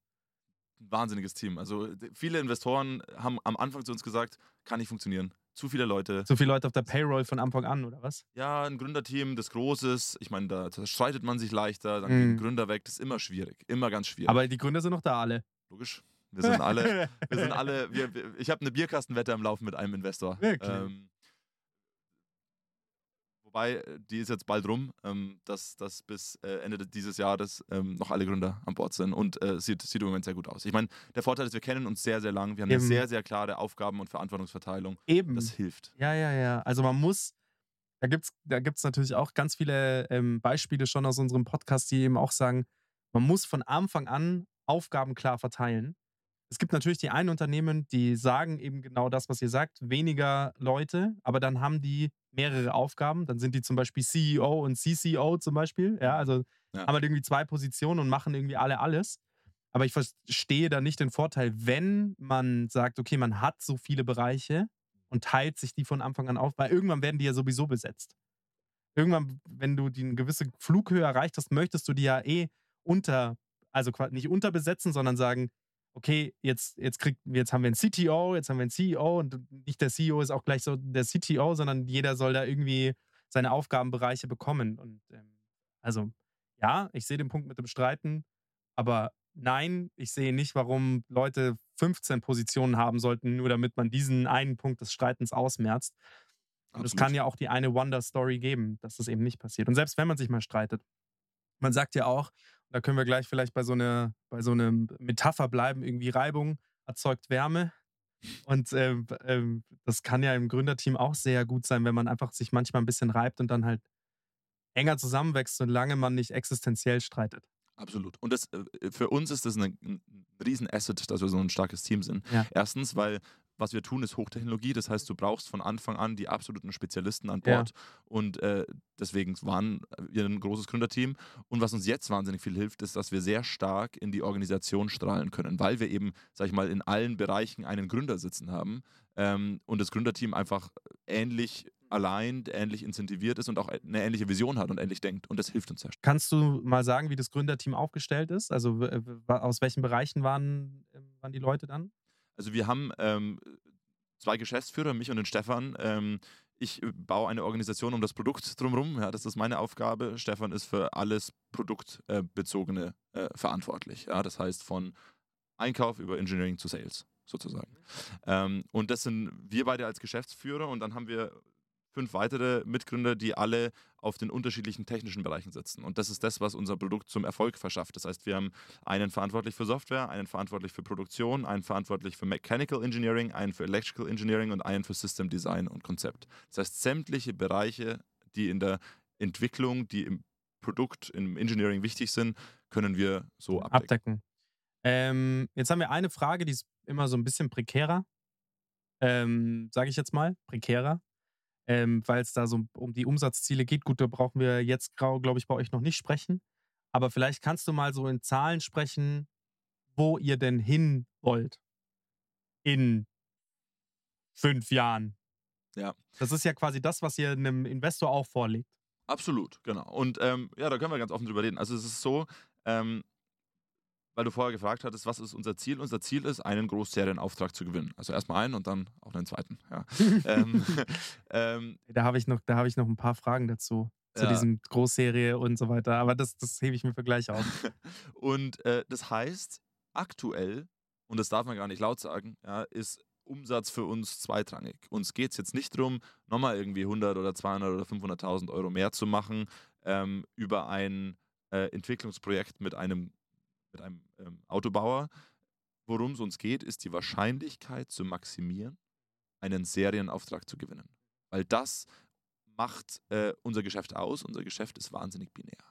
ein wahnsinniges Team. Also viele Investoren haben am Anfang zu uns gesagt, kann nicht funktionieren. Zu viele Leute. so viele Leute auf der Payroll von Anfang an, oder was? Ja, ein Gründerteam, das Großes. Ich meine, da, da streitet man sich leichter, dann Mhm. gehen Gründer weg. Das ist immer schwierig. Immer ganz schwierig. Aber die Gründer sind noch da alle. Logisch. Wir sind alle, wir sind alle, wir, wir, ich habe eine Bierkastenwette am Laufen mit einem Investor. Wirklich? Ähm, wobei, äh, die ist jetzt bald rum, ähm, dass, dass bis äh, Ende de- dieses Jahres ähm, noch alle Gründer an Bord sind und äh, sieht, sieht im Moment sehr gut aus. Ich meine, der Vorteil ist, wir kennen uns sehr, sehr lang. Wir haben eine Eben. sehr, sehr klare Aufgaben- und Verantwortungsverteilung. Eben. Das hilft. Ja, ja, ja. Also man muss, da gibt es da gibt's natürlich auch ganz viele ähm, Beispiele schon aus unserem Podcast, die eben auch sagen, man muss von Anfang an Aufgaben klar verteilen. Es gibt natürlich die einen Unternehmen, die sagen eben genau das, was ihr sagt, weniger Leute, aber dann haben die mehrere Aufgaben. Dann sind die zum Beispiel CEO und CCO zum Beispiel. Ja, also Ja. haben halt irgendwie zwei Positionen und machen irgendwie alle alles. Aber ich verstehe da nicht den Vorteil, wenn man sagt, okay, man hat so viele Bereiche und teilt sich die von Anfang an auf, weil irgendwann werden die ja sowieso besetzt. Irgendwann, wenn du die eine gewisse Flughöhe erreicht hast, möchtest du die ja eh unter, also quasi nicht unterbesetzen, sondern sagen, okay, jetzt, jetzt, kriegt, jetzt haben wir einen CTO, jetzt haben wir einen CEO und nicht der CEO ist auch gleich so der CTO, sondern jeder soll da irgendwie seine Aufgabenbereiche bekommen. Und ähm, also, ja, ich sehe den Punkt mit dem Streiten, aber nein, ich sehe nicht, warum Leute 15 Positionen haben sollten, nur damit man diesen einen Punkt des Streitens ausmerzt. Und es kann ja auch die eine Wonder-Story geben, dass das eben nicht passiert. Und selbst wenn man sich mal streitet, man sagt ja auch, da können wir gleich vielleicht bei so einer, bei so einer Metapher bleiben, irgendwie Reibung erzeugt Wärme. Und ähm, ähm, das kann ja im Gründerteam auch sehr gut sein, wenn man einfach sich manchmal ein bisschen reibt und dann halt enger zusammenwächst, solange man nicht existenziell streitet. Absolut. Und das, äh, für uns ist das ein, ein Riesen-Asset, dass wir so ein starkes Team sind. Ja. Erstens, weil was wir tun, ist Hochtechnologie. Das heißt, du brauchst von Anfang an die absoluten Spezialisten an Ja. Bord. Und äh, deswegen waren wir ein großes Gründerteam. Und was uns jetzt wahnsinnig viel hilft, ist, dass wir sehr stark in die Organisation strahlen können, weil wir eben, sag ich mal, in allen Bereichen einen Gründer sitzen haben ähm, und das Gründerteam einfach ähnlich allein, ähnlich incentiviert ist und auch eine ähnliche Vision hat und ähnlich denkt. Und das hilft uns sehr stark. Kannst du mal sagen, wie das Gründerteam aufgestellt ist? Also aus welchen Bereichen waren, waren die Leute dann? Also wir haben ähm, zwei Geschäftsführer, mich und den Stefan. Ähm, ich äh, baue eine Organisation um das Produkt drumherum. Ja, das ist meine Aufgabe. Stefan ist für alles Produktbezogene äh, verantwortlich. Ja, das heißt von Einkauf über Engineering zu Sales sozusagen. Ähm, und das sind wir beide als Geschäftsführer und dann haben wir fünf weitere Mitgründer, die alle auf den unterschiedlichen technischen Bereichen sitzen. Und das ist das, was unser Produkt zum Erfolg verschafft. Das heißt, wir haben einen verantwortlich für Software, einen verantwortlich für Produktion, einen verantwortlich für Mechanical Engineering, einen für Electrical Engineering und einen für System Design und Konzept. Das heißt, sämtliche Bereiche, die in der Entwicklung, die im Produkt, im Engineering wichtig sind, können wir so abdecken. Abdecken. Ähm, jetzt haben wir eine Frage, die ist immer so ein bisschen prekärer. Ähm, Sage ich jetzt mal, prekärer. Ähm, Weil es da so um die Umsatzziele geht. Gut, da brauchen wir jetzt, glaube ich, bei euch noch nicht sprechen. Aber vielleicht kannst du mal so in Zahlen sprechen, wo ihr denn hin wollt. In fünf Jahren. Ja. Das ist ja quasi das, was ihr einem Investor auch vorlegt. Absolut, genau. Und ähm, ja, da können wir ganz offen drüber reden. Also es ist so, ähm, weil du vorher gefragt hattest, was ist unser Ziel? Unser Ziel ist, einen Großserienauftrag zu gewinnen. Also erstmal einen und dann auch einen zweiten. Ja. ähm, ähm, Da habe ich, noch- da hab ich noch ein paar Fragen dazu. Zu Ja. diesem Großserie und so weiter. Aber das, das hebe ich mir für gleich auf. und äh, das heißt, aktuell, und das darf man gar nicht laut sagen, ja, ist Umsatz für uns zweitrangig. Uns geht es jetzt nicht darum, nochmal irgendwie 100 oder 200 oder 500.000 Euro mehr zu machen ähm, über ein äh, Entwicklungsprojekt mit einem, mit einem ähm, Autobauer. Worum es uns geht, ist die Wahrscheinlichkeit zu maximieren, einen Serienauftrag zu gewinnen. Weil das macht äh, unser Geschäft aus. Unser Geschäft ist wahnsinnig binär.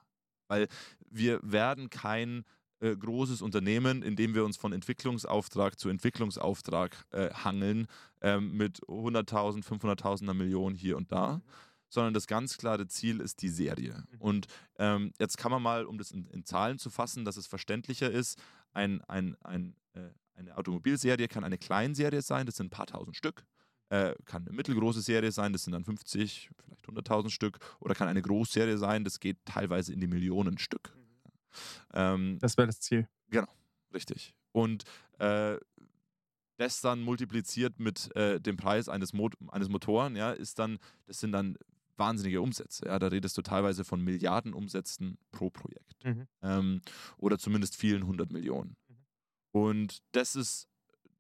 Weil wir werden kein äh, großes Unternehmen, in dem wir uns von Entwicklungsauftrag zu Entwicklungsauftrag äh, hangeln, ähm, mit 100.000, 500.000, einer Million hier und da, sondern das ganz klare Ziel ist die Serie. Und ähm, jetzt kann man mal, um das in, in Zahlen zu fassen, dass es verständlicher ist, ein, ein, ein, äh, eine Automobilserie kann eine Kleinserie sein, das sind ein paar tausend Stück. Äh, kann eine mittelgroße Serie sein, das sind dann 50, vielleicht 100.000 Stück. Oder kann eine Großserie sein, das geht teilweise in die Millionen Stück. Ähm, Das wäre das Ziel. Richtig. Und äh, das dann multipliziert mit äh, dem Preis eines, Mot eines Motoren, ja, ist dann, das sind dann wahnsinnige Umsätze. Ja, da redest du teilweise von Milliardenumsätzen pro Projekt. Mhm. Ähm, oder zumindest vielen hundert Millionen. Und das ist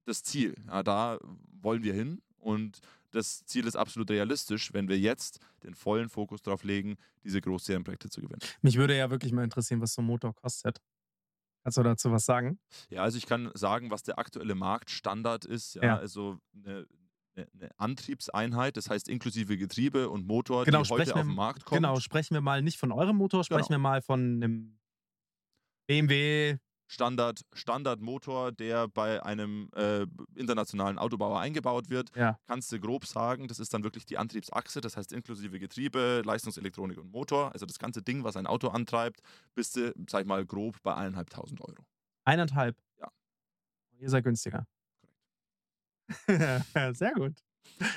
das Ziel. Ja, da wollen wir hin. Und das Ziel ist absolut realistisch, wenn wir jetzt den vollen Fokus darauf legen, diese Großserienprojekte zu gewinnen. Mich würde ja wirklich mal interessieren, was so ein Motor kostet. Kannst du dazu was sagen? Ja, also ich kann sagen, was der aktuelle Marktstandard ist. Ja, Ja. also eine, eine, Antriebseinheit, das heißt inklusive Getriebe und Motor, Genau, die heute sprechen auf wir- den Markt kommt. Genau, sprechen wir mal nicht von eurem Motor, sprechen Genau. wir mal von einem BMW. Standard, Standardmotor, der bei einem äh, internationalen Autobauer eingebaut wird. Ja. Kannst du grob sagen, das ist dann wirklich die Antriebsachse, das heißt inklusive Getriebe, Leistungselektronik und Motor, also das ganze Ding, was ein Auto antreibt, bist du, sag ich mal, grob bei eineinhalbtausend Euro. Eineinhalb. Ja. Ihr seid günstiger. Sehr gut.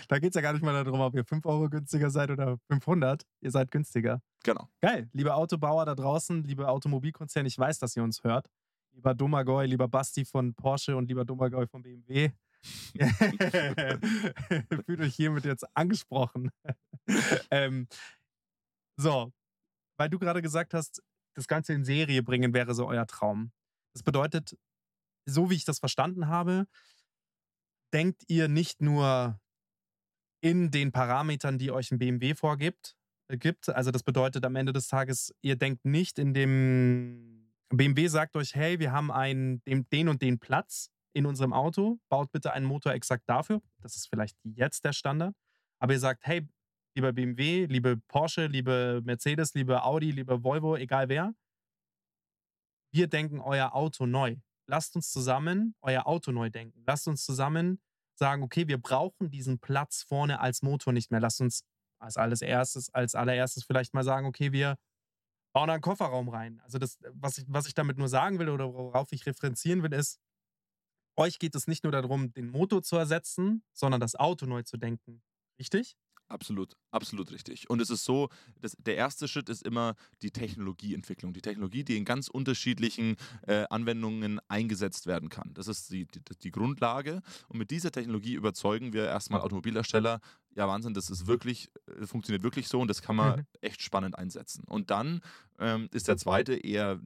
Da geht es ja gar nicht mal darum, ob ihr 5 Euro günstiger seid oder 500. Ihr seid günstiger. Genau. Geil. Liebe Autobauer da draußen, liebe Automobilkonzerne, ich weiß, dass ihr uns hört. Lieber Domagoj, lieber Basti von Porsche und lieber Domagoj von BMW. Fühlt euch hiermit jetzt angesprochen. ähm, So, weil du gerade gesagt hast, das Ganze in Serie bringen wäre so euer Traum. Das bedeutet, so wie ich das verstanden habe, denkt ihr nicht nur in den Parametern, die euch ein BMW vorgibt, äh, gibt. Also das bedeutet am Ende des Tages, ihr denkt nicht in dem BMW sagt euch, hey, wir haben einen, den, den und den Platz in unserem Auto, baut bitte einen Motor exakt dafür. Das ist vielleicht jetzt der Standard. Aber ihr sagt, hey, lieber BMW, liebe Porsche, liebe Mercedes, liebe Audi, liebe Volvo, egal wer, wir denken euer Auto neu. Lasst uns zusammen euer Auto neu denken. Lasst uns zusammen sagen, okay, wir brauchen diesen Platz vorne als Motor nicht mehr. Lasst uns als allererstes, als allererstes vielleicht mal sagen, okay, wir bauen einen Kofferraum rein. Also das, was ich, was ich damit nur sagen will oder worauf ich referenzieren will, ist, euch geht es nicht nur darum, den Motor zu ersetzen, sondern das Auto neu zu denken. Richtig? Absolut, absolut richtig. Und es ist so, dass der erste Schritt ist immer die Technologieentwicklung. Die Technologie, die in ganz unterschiedlichen äh, Anwendungen eingesetzt werden kann. Das ist die, die, die, Grundlage. Und mit dieser Technologie überzeugen wir erstmal Automobilhersteller, ja Wahnsinn, das ist wirklich, äh, funktioniert wirklich so und das kann man mhm. echt spannend einsetzen. Und dann ähm, ist der zweite eher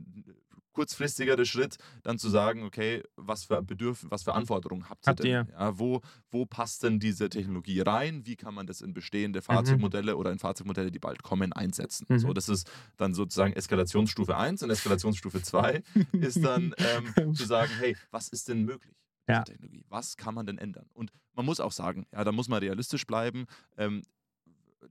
kurzfristigere Schritt, dann zu sagen, okay, was für Bedürf was für Anforderungen habt ihr habt denn? Ihr? Ja, wo, wo passt denn diese Technologie rein? Wie kann man das in bestehende mhm. Fahrzeugmodelle mhm. oder in Fahrzeugmodelle, die bald kommen, einsetzen? Mhm. So, das ist dann sozusagen Eskalationsstufe 1 und Eskalationsstufe 2 ist dann ähm, zu sagen, hey, was ist denn möglich? Ja. Technologie. Was kann man denn ändern? Und man muss auch sagen, ja, da muss man realistisch bleiben. Ähm,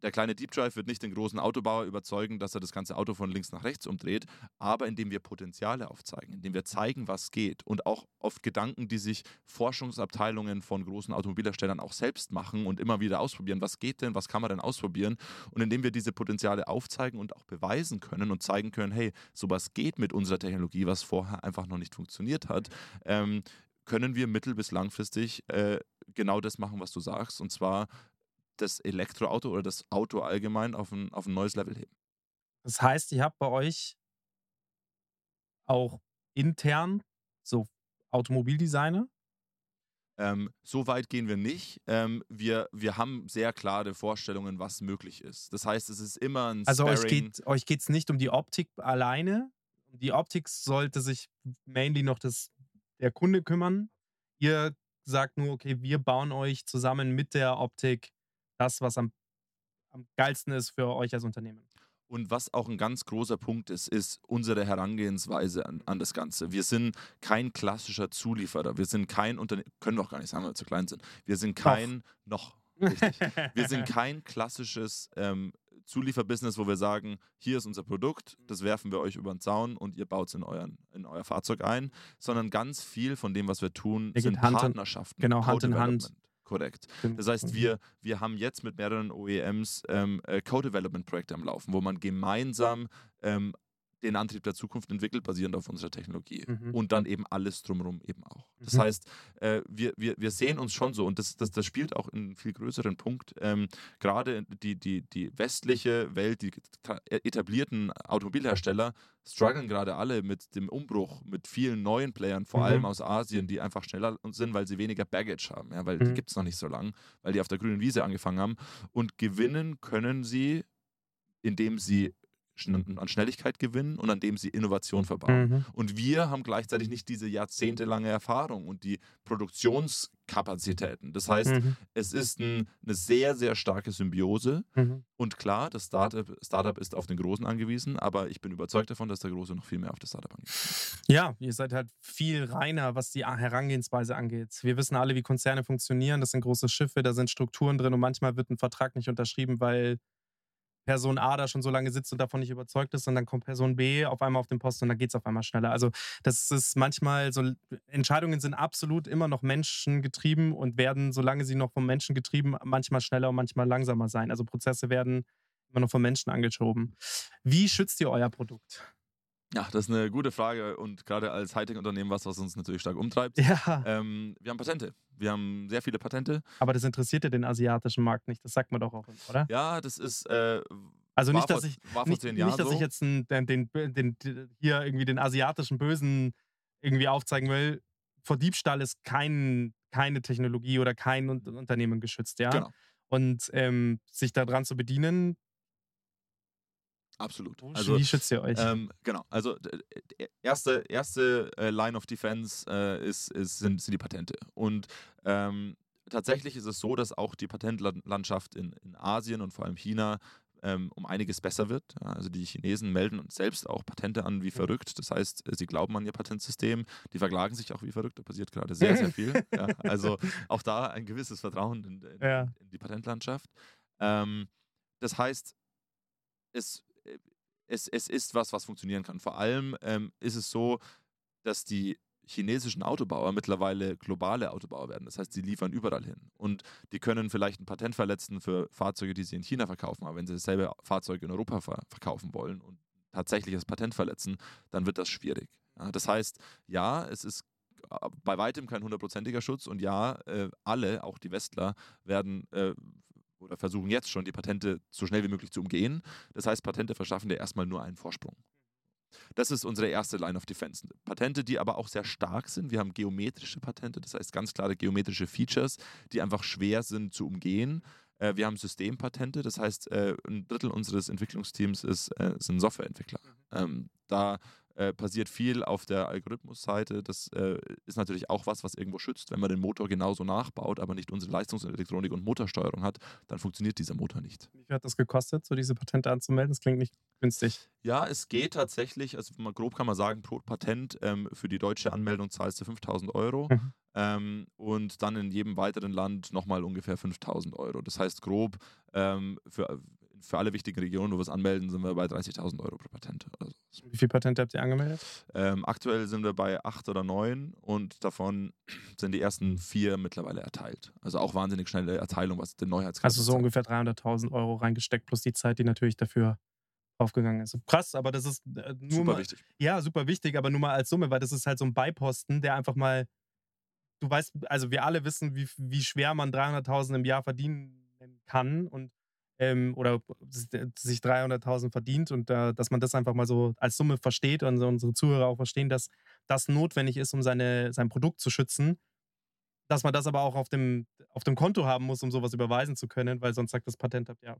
der kleine Deep Drive wird nicht den großen Autobauer überzeugen, dass er das ganze Auto von links nach rechts umdreht, aber indem wir Potenziale aufzeigen, indem wir zeigen, was geht und auch oft Gedanken, die sich Forschungsabteilungen von großen Automobilherstellern auch selbst machen und immer wieder ausprobieren, was geht denn, was kann man denn ausprobieren? Und indem wir diese Potenziale aufzeigen und auch beweisen können und zeigen können, hey, sowas geht mit unserer Technologie, was vorher einfach noch nicht funktioniert hat, ähm, können wir mittel- bis langfristig äh, genau das machen, was du sagst, und zwar das Elektroauto oder das Auto allgemein auf ein, auf ein neues Level heben. Das heißt, ihr habt bei euch auch intern so Automobildesigner? Ähm, so weit gehen wir nicht. Ähm, wir, wir haben sehr klare Vorstellungen, was möglich ist. Das heißt, es ist immer ein Also euch geht geht's nicht um die Optik alleine. Die Optik sollte sich mainly noch das, der Kunde kümmern. Ihr sagt nur, okay, wir bauen euch zusammen mit der Optik das, was am, am geilsten ist für euch als Unternehmen. Und was auch ein ganz großer Punkt ist, ist unsere Herangehensweise an, an, das Ganze. Wir sind kein klassischer Zulieferer. Wir sind kein Unternehmen, können wir auch gar nicht sagen, weil wir zu klein sind. Wir sind kein, noch, noch richtig. wir sind kein klassisches ähm, Zulieferbusiness, wo wir sagen, hier ist unser Produkt, das werfen wir euch über den Zaun und ihr baut es in, in euer Fahrzeug ein, sondern ganz viel von dem, was wir tun, Der sind Hand Partnerschaften. genau, Hand in Hand. Korrekt. Das heißt, mhm. wir, wir haben jetzt mit mehreren OEMs ähm, äh, Co-Development-Projekte am Laufen, wo man gemeinsam ähm, den Antrieb der Zukunft entwickelt, basierend auf unserer Technologie. Mhm. Und dann eben alles drumherum eben auch. Das mhm. heißt, äh, wir, wir, wir sehen uns schon so, und das, das, das spielt auch einen viel größeren Punkt. Ähm, Gerade die, die, die westliche Welt, die etablierten Automobilhersteller strugglen gerade alle mit dem Umbruch, mit vielen neuen Playern, vor mhm. allem aus Asien, die einfach schneller sind, weil sie weniger Baggage haben, ja, weil mhm. die gibt es noch nicht so lange, weil die auf der grünen Wiese angefangen haben. Und gewinnen können sie, indem sie an Schnelligkeit gewinnen und an dem sie Innovation verbauen. Mhm. Und wir haben gleichzeitig nicht diese jahrzehntelange Erfahrung und die Produktionskapazitäten. Das heißt, mhm. es ist ein, eine sehr, sehr starke Symbiose. Mhm. Und klar, das Startup, Startup ist auf den Großen angewiesen, aber ich bin überzeugt davon, dass der Große noch viel mehr auf das Startup angewiesen ist. Ja, ihr seid halt viel reiner, was die Herangehensweise angeht. Wir wissen alle, wie Konzerne funktionieren. Das sind große Schiffe, da sind Strukturen drin und manchmal wird ein Vertrag nicht unterschrieben, weil Person A da schon so lange sitzt und davon nicht überzeugt ist und dann kommt Person B auf einmal auf den Posten und dann geht es auf einmal schneller. Also das ist manchmal so, Entscheidungen sind absolut immer noch menschengetrieben und werden, solange sie noch vom Menschen getrieben, manchmal schneller und manchmal langsamer sein. Also Prozesse werden immer noch vom Menschen angeschoben. Wie schützt ihr euer Produkt? Ja, das ist eine gute Frage und gerade als Hightech-Unternehmen was, was uns natürlich stark umtreibt. Ja. Ähm, wir haben Patente. Wir haben sehr viele Patente. Aber das interessiert ja den asiatischen Markt nicht. Das sagt man doch auch, oder? Ja, das ist. Äh, also nicht, dass ich nicht, nicht, dass so. ich jetzt den, den, den, hier irgendwie den asiatischen Bösen irgendwie aufzeigen will. Vor Diebstahl ist kein, keine Technologie oder kein Unternehmen geschützt, ja. Genau. Und ähm, sich daran zu bedienen, Absolut. Wo- Also, Wie schützt ihr euch? ähm, genau. Also erste, erste äh, Line of Defense äh, ist, ist, sind, sind die Patente. Und ähm, tatsächlich ist es so, dass auch die Patentlandschaft in, in Asien und vor allem China ähm, um einiges besser wird. Also die Chinesen melden uns selbst auch Patente an wie verrückt. Das heißt, äh, sie glauben an ihr Patentsystem. Die verklagen sich auch wie verrückt. Da passiert gerade sehr, sehr viel. ja, also auch da ein gewisses Vertrauen in, in, Ja. in die Patentlandschaft. Ähm, das heißt, es, es, es ist was, was funktionieren kann. Vor allem ähm, ist es so, dass die chinesischen Autobauer mittlerweile globale Autobauer werden. Das heißt, sie liefern überall hin. Und die können vielleicht ein Patent verletzen für Fahrzeuge, die sie in China verkaufen. Aber wenn sie dasselbe Fahrzeug in Europa ver verkaufen wollen und tatsächlich das Patent verletzen, dann wird das schwierig. Ja, das heißt, ja, es ist äh, bei weitem kein hundertprozentiger Schutz und ja, äh, alle, auch die Westler, werden äh, oder versuchen jetzt schon die Patente so schnell wie möglich zu umgehen. Das heißt, Patente verschaffen dir erstmal nur einen Vorsprung. Das ist unsere erste Line of Defense. Patente, die aber auch sehr stark sind. Wir haben geometrische Patente, das heißt ganz klare geometrische Features, die einfach schwer sind zu umgehen. Äh, wir haben Systempatente, das heißt, äh, ein Drittel unseres Entwicklungsteams ist, äh, sind Softwareentwickler. Ähm, da äh, passiert viel auf der Algorithmusseite. Das äh, ist natürlich auch was, was irgendwo schützt. Wenn man den Motor genauso nachbaut, aber nicht unsere Leistungselektronik und Motorsteuerung hat, dann funktioniert dieser Motor nicht. Wie viel hat das gekostet, so diese Patente anzumelden? Das klingt nicht günstig. Ja, es geht tatsächlich, also grob kann man sagen, pro Patent ähm, für die deutsche Anmeldung zahlst du 5000 Euro Mhm. ähm, und dann in jedem weiteren Land nochmal ungefähr 5000 Euro. Das heißt grob, ähm, für, für alle wichtigen Regionen, wo wir es anmelden, sind wir bei 30.000 Euro pro Patent. Also, Wie viele Patente habt ihr angemeldet? ähm, aktuell sind wir bei acht oder neun und davon sind die ersten vier mittlerweile erteilt. Also auch wahnsinnig schnelle Erteilung, was den Neuheitsgrad Also so ungefähr 300.000 Euro reingesteckt, plus die Zeit, die natürlich dafür aufgegangen ist. Krass, aber das ist äh, nur Super mal, wichtig. Ja, super wichtig, aber nur mal als Summe, weil das ist halt so ein Beiposten, der einfach mal, du weißt, also wir alle wissen, wie, wie schwer man 300.000 im Jahr verdienen kann und ähm, oder sich 300.000 verdient und äh, dass man das einfach mal so als Summe versteht und unsere Zuhörer auch verstehen, dass das notwendig ist, um seine, sein Produkt zu schützen, dass man das aber auch auf dem, auf dem Konto haben muss, um sowas überweisen zu können, weil sonst sagt das Patentamt, ja,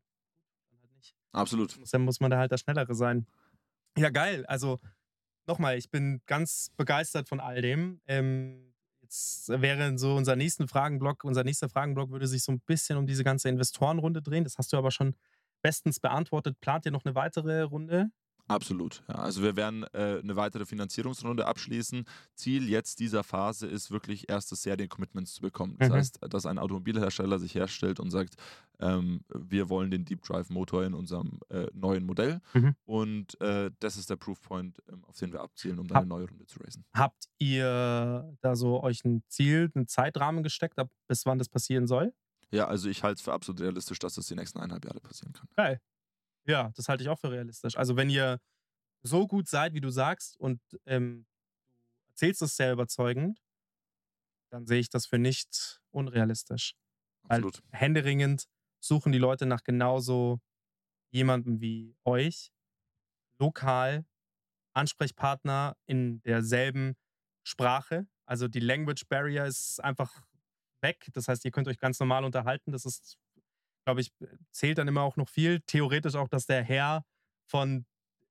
dann halt nicht Absolut. muss, dann muss man da halt der Schnellere sein. Ja, geil. Also nochmal, ich bin ganz begeistert von all dem. Ähm, jetzt wäre so unser nächsten Fragenblock, unser nächster Fragenblock würde sich so ein bisschen um diese ganze Investorenrunde drehen. Das hast du aber schon bestens beantwortet. Plant ihr noch eine weitere Runde? Absolut. Ja, also wir werden äh, eine weitere Finanzierungsrunde abschließen. Ziel jetzt dieser Phase ist wirklich erste Serien-Commitments zu bekommen. Das Mhm. heißt, dass ein Automobilhersteller sich herstellt und sagt, ähm, wir wollen den Deep Drive Motor in unserem äh, neuen Modell. Mhm. Und äh, das ist der Proofpoint, ähm, auf den wir abzielen, um dann Hab- eine neue Runde zu raisen. Habt ihr da so euch ein Ziel, einen Zeitrahmen gesteckt, ab bis wann das passieren soll? Ja, also ich halte es für absolut realistisch, dass das die nächsten eineinhalb Jahre passieren kann. Geil. Ja, das halte ich auch für realistisch. Also wenn ihr so gut seid, wie du sagst, und ähm, erzählst es sehr überzeugend, dann sehe ich das für nicht unrealistisch. Weil Absolut. händeringend suchen die Leute nach genauso jemandem wie euch, lokal, Ansprechpartner in derselben Sprache. Also die Language Barrier ist einfach weg. Das heißt, ihr könnt euch ganz normal unterhalten. Das ist, glaube ich, zählt dann immer auch noch viel. Theoretisch auch, dass der Herr von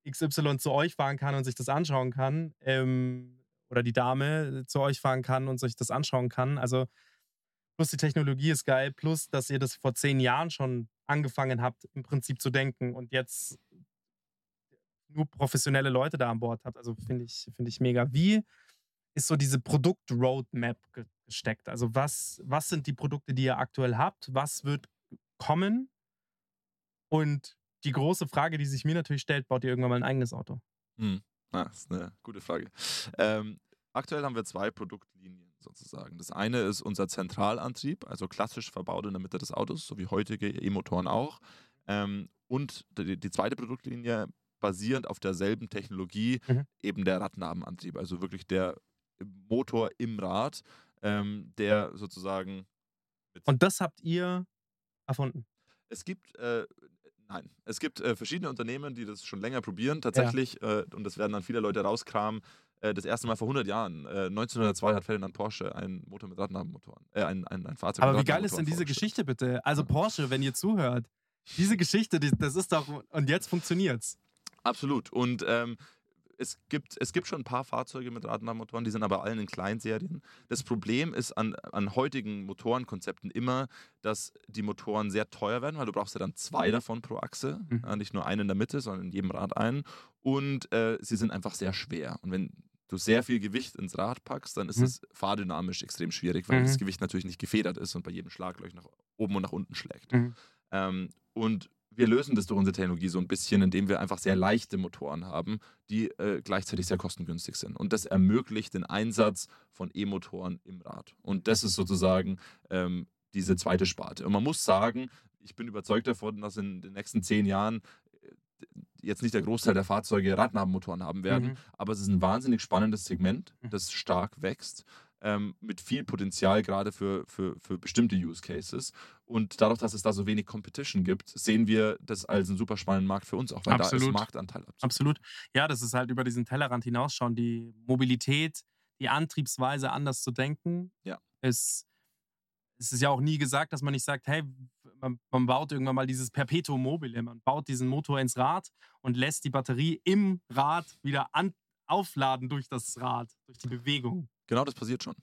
XY zu euch fahren kann und sich das anschauen kann. Ähm, oder die Dame zu euch fahren kann und sich das anschauen kann. Also plus die Technologie ist geil, plus dass ihr das vor zehn Jahren schon angefangen habt, im Prinzip zu denken und jetzt nur professionelle Leute da an Bord habt. Also finde ich, finde ich mega. Wie ist so diese Produkt-Roadmap ge- gesteckt? Also was, was sind die Produkte, die ihr aktuell habt? Was wird kommen? Und die große Frage, die sich mir natürlich stellt, baut ihr irgendwann mal ein eigenes Auto? Hm. Ah, das ist eine gute Frage. Ähm, aktuell haben wir zwei Produktlinien sozusagen. Das eine ist unser Zentralantrieb, also klassisch verbaut in der Mitte des Autos, so wie heutige E-Motoren auch. Ähm, und die, die zweite Produktlinie basierend auf derselben Technologie, Mhm. eben der Radnabenantrieb, also wirklich der Motor im Rad, ähm, der sozusagen Und das habt ihr erfunden. es gibt, äh, nein, es gibt äh, verschiedene Unternehmen, die das schon länger probieren, tatsächlich, äh, und das werden dann viele Leute rauskramen. Äh, das erste Mal vor 100 Jahren, äh, 1902 hat Ferdinand Porsche einen Motor mit Radnabenmotoren, äh, ein, ein, ein Fahrzeug Aber wie geil ist denn diese. Geschichte bitte? Also Porsche, wenn ihr zuhört, diese Geschichte, die, das ist doch, und jetzt funktioniert's. Absolut. Und ähm, es, gibt, es gibt schon ein paar Fahrzeuge mit Radnabenmotoren, die sind aber allen in Kleinserien. Das Problem ist an, an heutigen Motorenkonzepten immer, dass die Motoren sehr teuer werden, weil du brauchst ja dann zwei davon pro Achse, Mhm. ja, nicht nur einen in der Mitte, sondern in jedem Rad einen. Und äh, sie sind einfach sehr schwer. Und wenn du sehr viel Gewicht ins Rad packst, dann ist Mhm. es fahrdynamisch extrem schwierig, weil Mhm. das Gewicht natürlich nicht gefedert ist und bei jedem Schlag gleich nach oben und nach unten schlägt. Mhm. Ähm, und wir lösen das durch unsere Technologie so ein bisschen, indem wir einfach sehr leichte Motoren haben, die äh, gleichzeitig sehr kostengünstig sind. Und das ermöglicht den Einsatz von E-Motoren im Rad. Und das ist sozusagen ähm, diese zweite Sparte. Und man muss sagen, ich bin überzeugt davon, dass in den nächsten zehn Jahren äh, jetzt nicht der Großteil der Fahrzeuge Radnabenmotoren haben werden, Mhm. aber es ist ein wahnsinnig spannendes Segment, Mhm. das stark wächst, ähm, mit viel Potenzial gerade für, für, für bestimmte Use Cases. Und dadurch, dass es da so wenig Competition gibt, sehen wir das als einen super spannenden Markt für uns, auch weil da Absolut. ist Marktanteil absolut. Absolut. Ja, das ist halt über diesen Tellerrand hinausschauen, die Mobilität, die Antriebsweise anders zu denken. Ja. Ist, es ist ja auch nie gesagt, dass man nicht sagt, hey, man, man baut irgendwann mal dieses Perpetuum mobile. Man baut diesen Motor ins Rad und lässt die Batterie im Rad wieder an, aufladen durch das Rad, durch die Bewegung. Genau das passiert schon.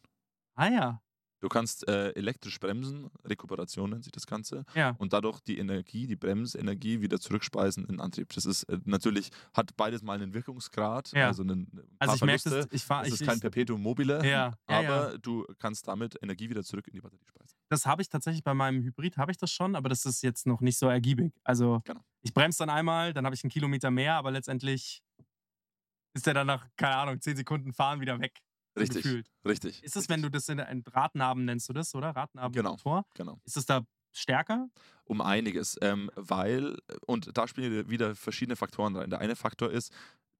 Ah ja, Du kannst äh, elektrisch bremsen, Rekuperation nennt sich das Ganze, ja. und dadurch die Energie, die Bremsenergie wieder zurückspeisen in Antrieb. Das ist äh, natürlich, hat beides mal einen Wirkungsgrad, Ja. also einen, ein Also ich merke das, ich fahre, Es ich, ist kein ich, Perpetuum mobile, Ja, aber du kannst damit Energie wieder zurück in die Batterie speisen. das habe ich tatsächlich bei meinem Hybrid, habe ich das schon, aber das ist jetzt noch nicht so ergiebig. Also Genau. ich bremse dann einmal, dann habe ich einen Kilometer mehr, aber letztendlich ist der dann nach, keine Ahnung, 10 Sekunden fahren wieder weg. Richtig, Gefühlt. richtig. Ist es, wenn du das in ein Radnaben nennst du das, oder? Radnabenmotor? Genau. Ist es da stärker? Um einiges, ähm, weil, und da spielen wieder verschiedene Faktoren rein. Der eine Faktor ist,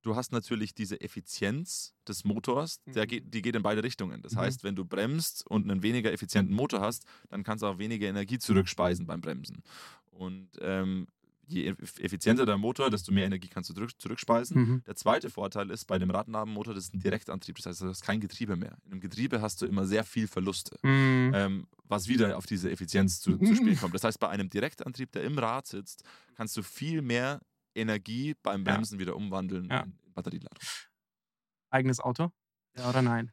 du hast natürlich diese Effizienz des Motors, der Mhm. geht, die geht in beide Richtungen. Das Mhm. heißt, wenn du bremst und einen weniger effizienten Motor hast, dann kannst du auch weniger Energie zurückspeisen beim Bremsen. Und ähm, je eff- effizienter der Motor, desto mehr Energie kannst du zurück, zurückspeisen. Mhm. Der zweite Vorteil ist, bei dem Radnabenmotor, das ist ein Direktantrieb. Das heißt, du hast kein Getriebe mehr. In einem Getriebe hast du immer sehr viel Verluste Mhm. ähm, was wieder auf diese Effizienz zu, zu spielen kommt. Das heißt, bei einem Direktantrieb, der im Rad sitzt, kannst du viel mehr Energie beim Ja. Bremsen wieder umwandeln Ja. in Batterieladung. Eigenes Auto? Ja oder nein?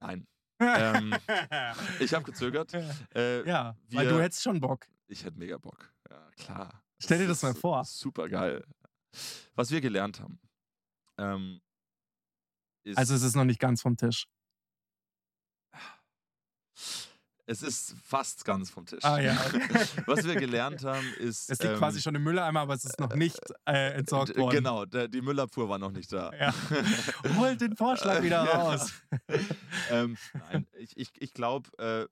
Nein. Ähm, Ich habe gezögert. Äh, ja, weil wir- du hättest schon Bock. Ich hätte mega Bock. Klar. Stell dir das mal vor. Super geil. Was wir gelernt haben, ähm, Also es ist noch nicht ganz vom Tisch. es ist fast ganz vom Tisch. Ah ja. Was wir gelernt haben, ist. Es liegt ähm, quasi schon im Mülleimer, aber es ist noch nicht äh, entsorgt d- worden. Genau, der, die Müllabfuhr war noch nicht da. Ja. Holt den Vorschlag wieder raus. ähm, nein, ich, ich, ich glaube, äh,